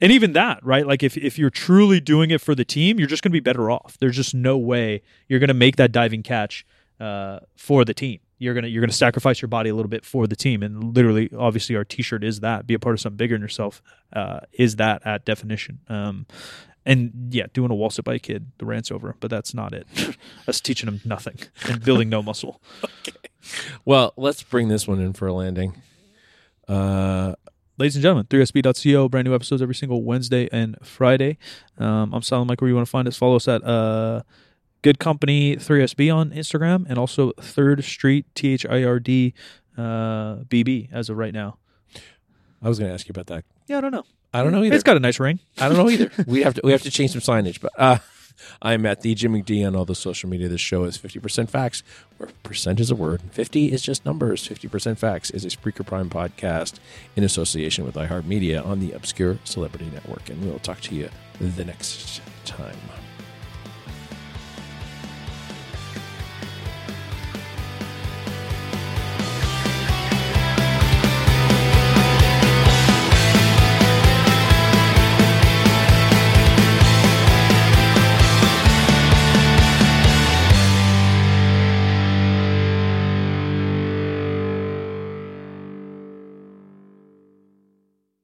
and even that, right? Like if, if you're truly doing it for the team, you're just going to be better off. There's just no way you're going to make that diving catch uh, for the team. You're gonna you're gonna sacrifice your body a little bit for the team, and literally, obviously, our T-shirt is that. Be a part of something bigger than yourself uh, is that at definition. Um, and yeah, doing a wall sit by a kid, the rant's over, but that's not it. that's teaching him nothing and building no muscle. Well, let's bring this one in for a landing. Uh, Ladies and gentlemen, 3sb.co, brand new episodes every single Wednesday and Friday. Um, I'm Silent Mike, where you want to find us. Follow us at uh, Good Company 3SB on Instagram and also Third Street, T H I R D uh, BB as of right now. I was going to ask you about that Yeah, I don't know. I don't know either. It's got a nice ring. I don't know either. we have to we have to change some signage. But uh, I'm at the Jim McD on all the social media. This show is 50% facts, where percent is a word. 50 is just numbers. 50% facts is a Spreaker Prime podcast in association with iHeartMedia on the Obscure Celebrity Network. And we'll talk to you the next time.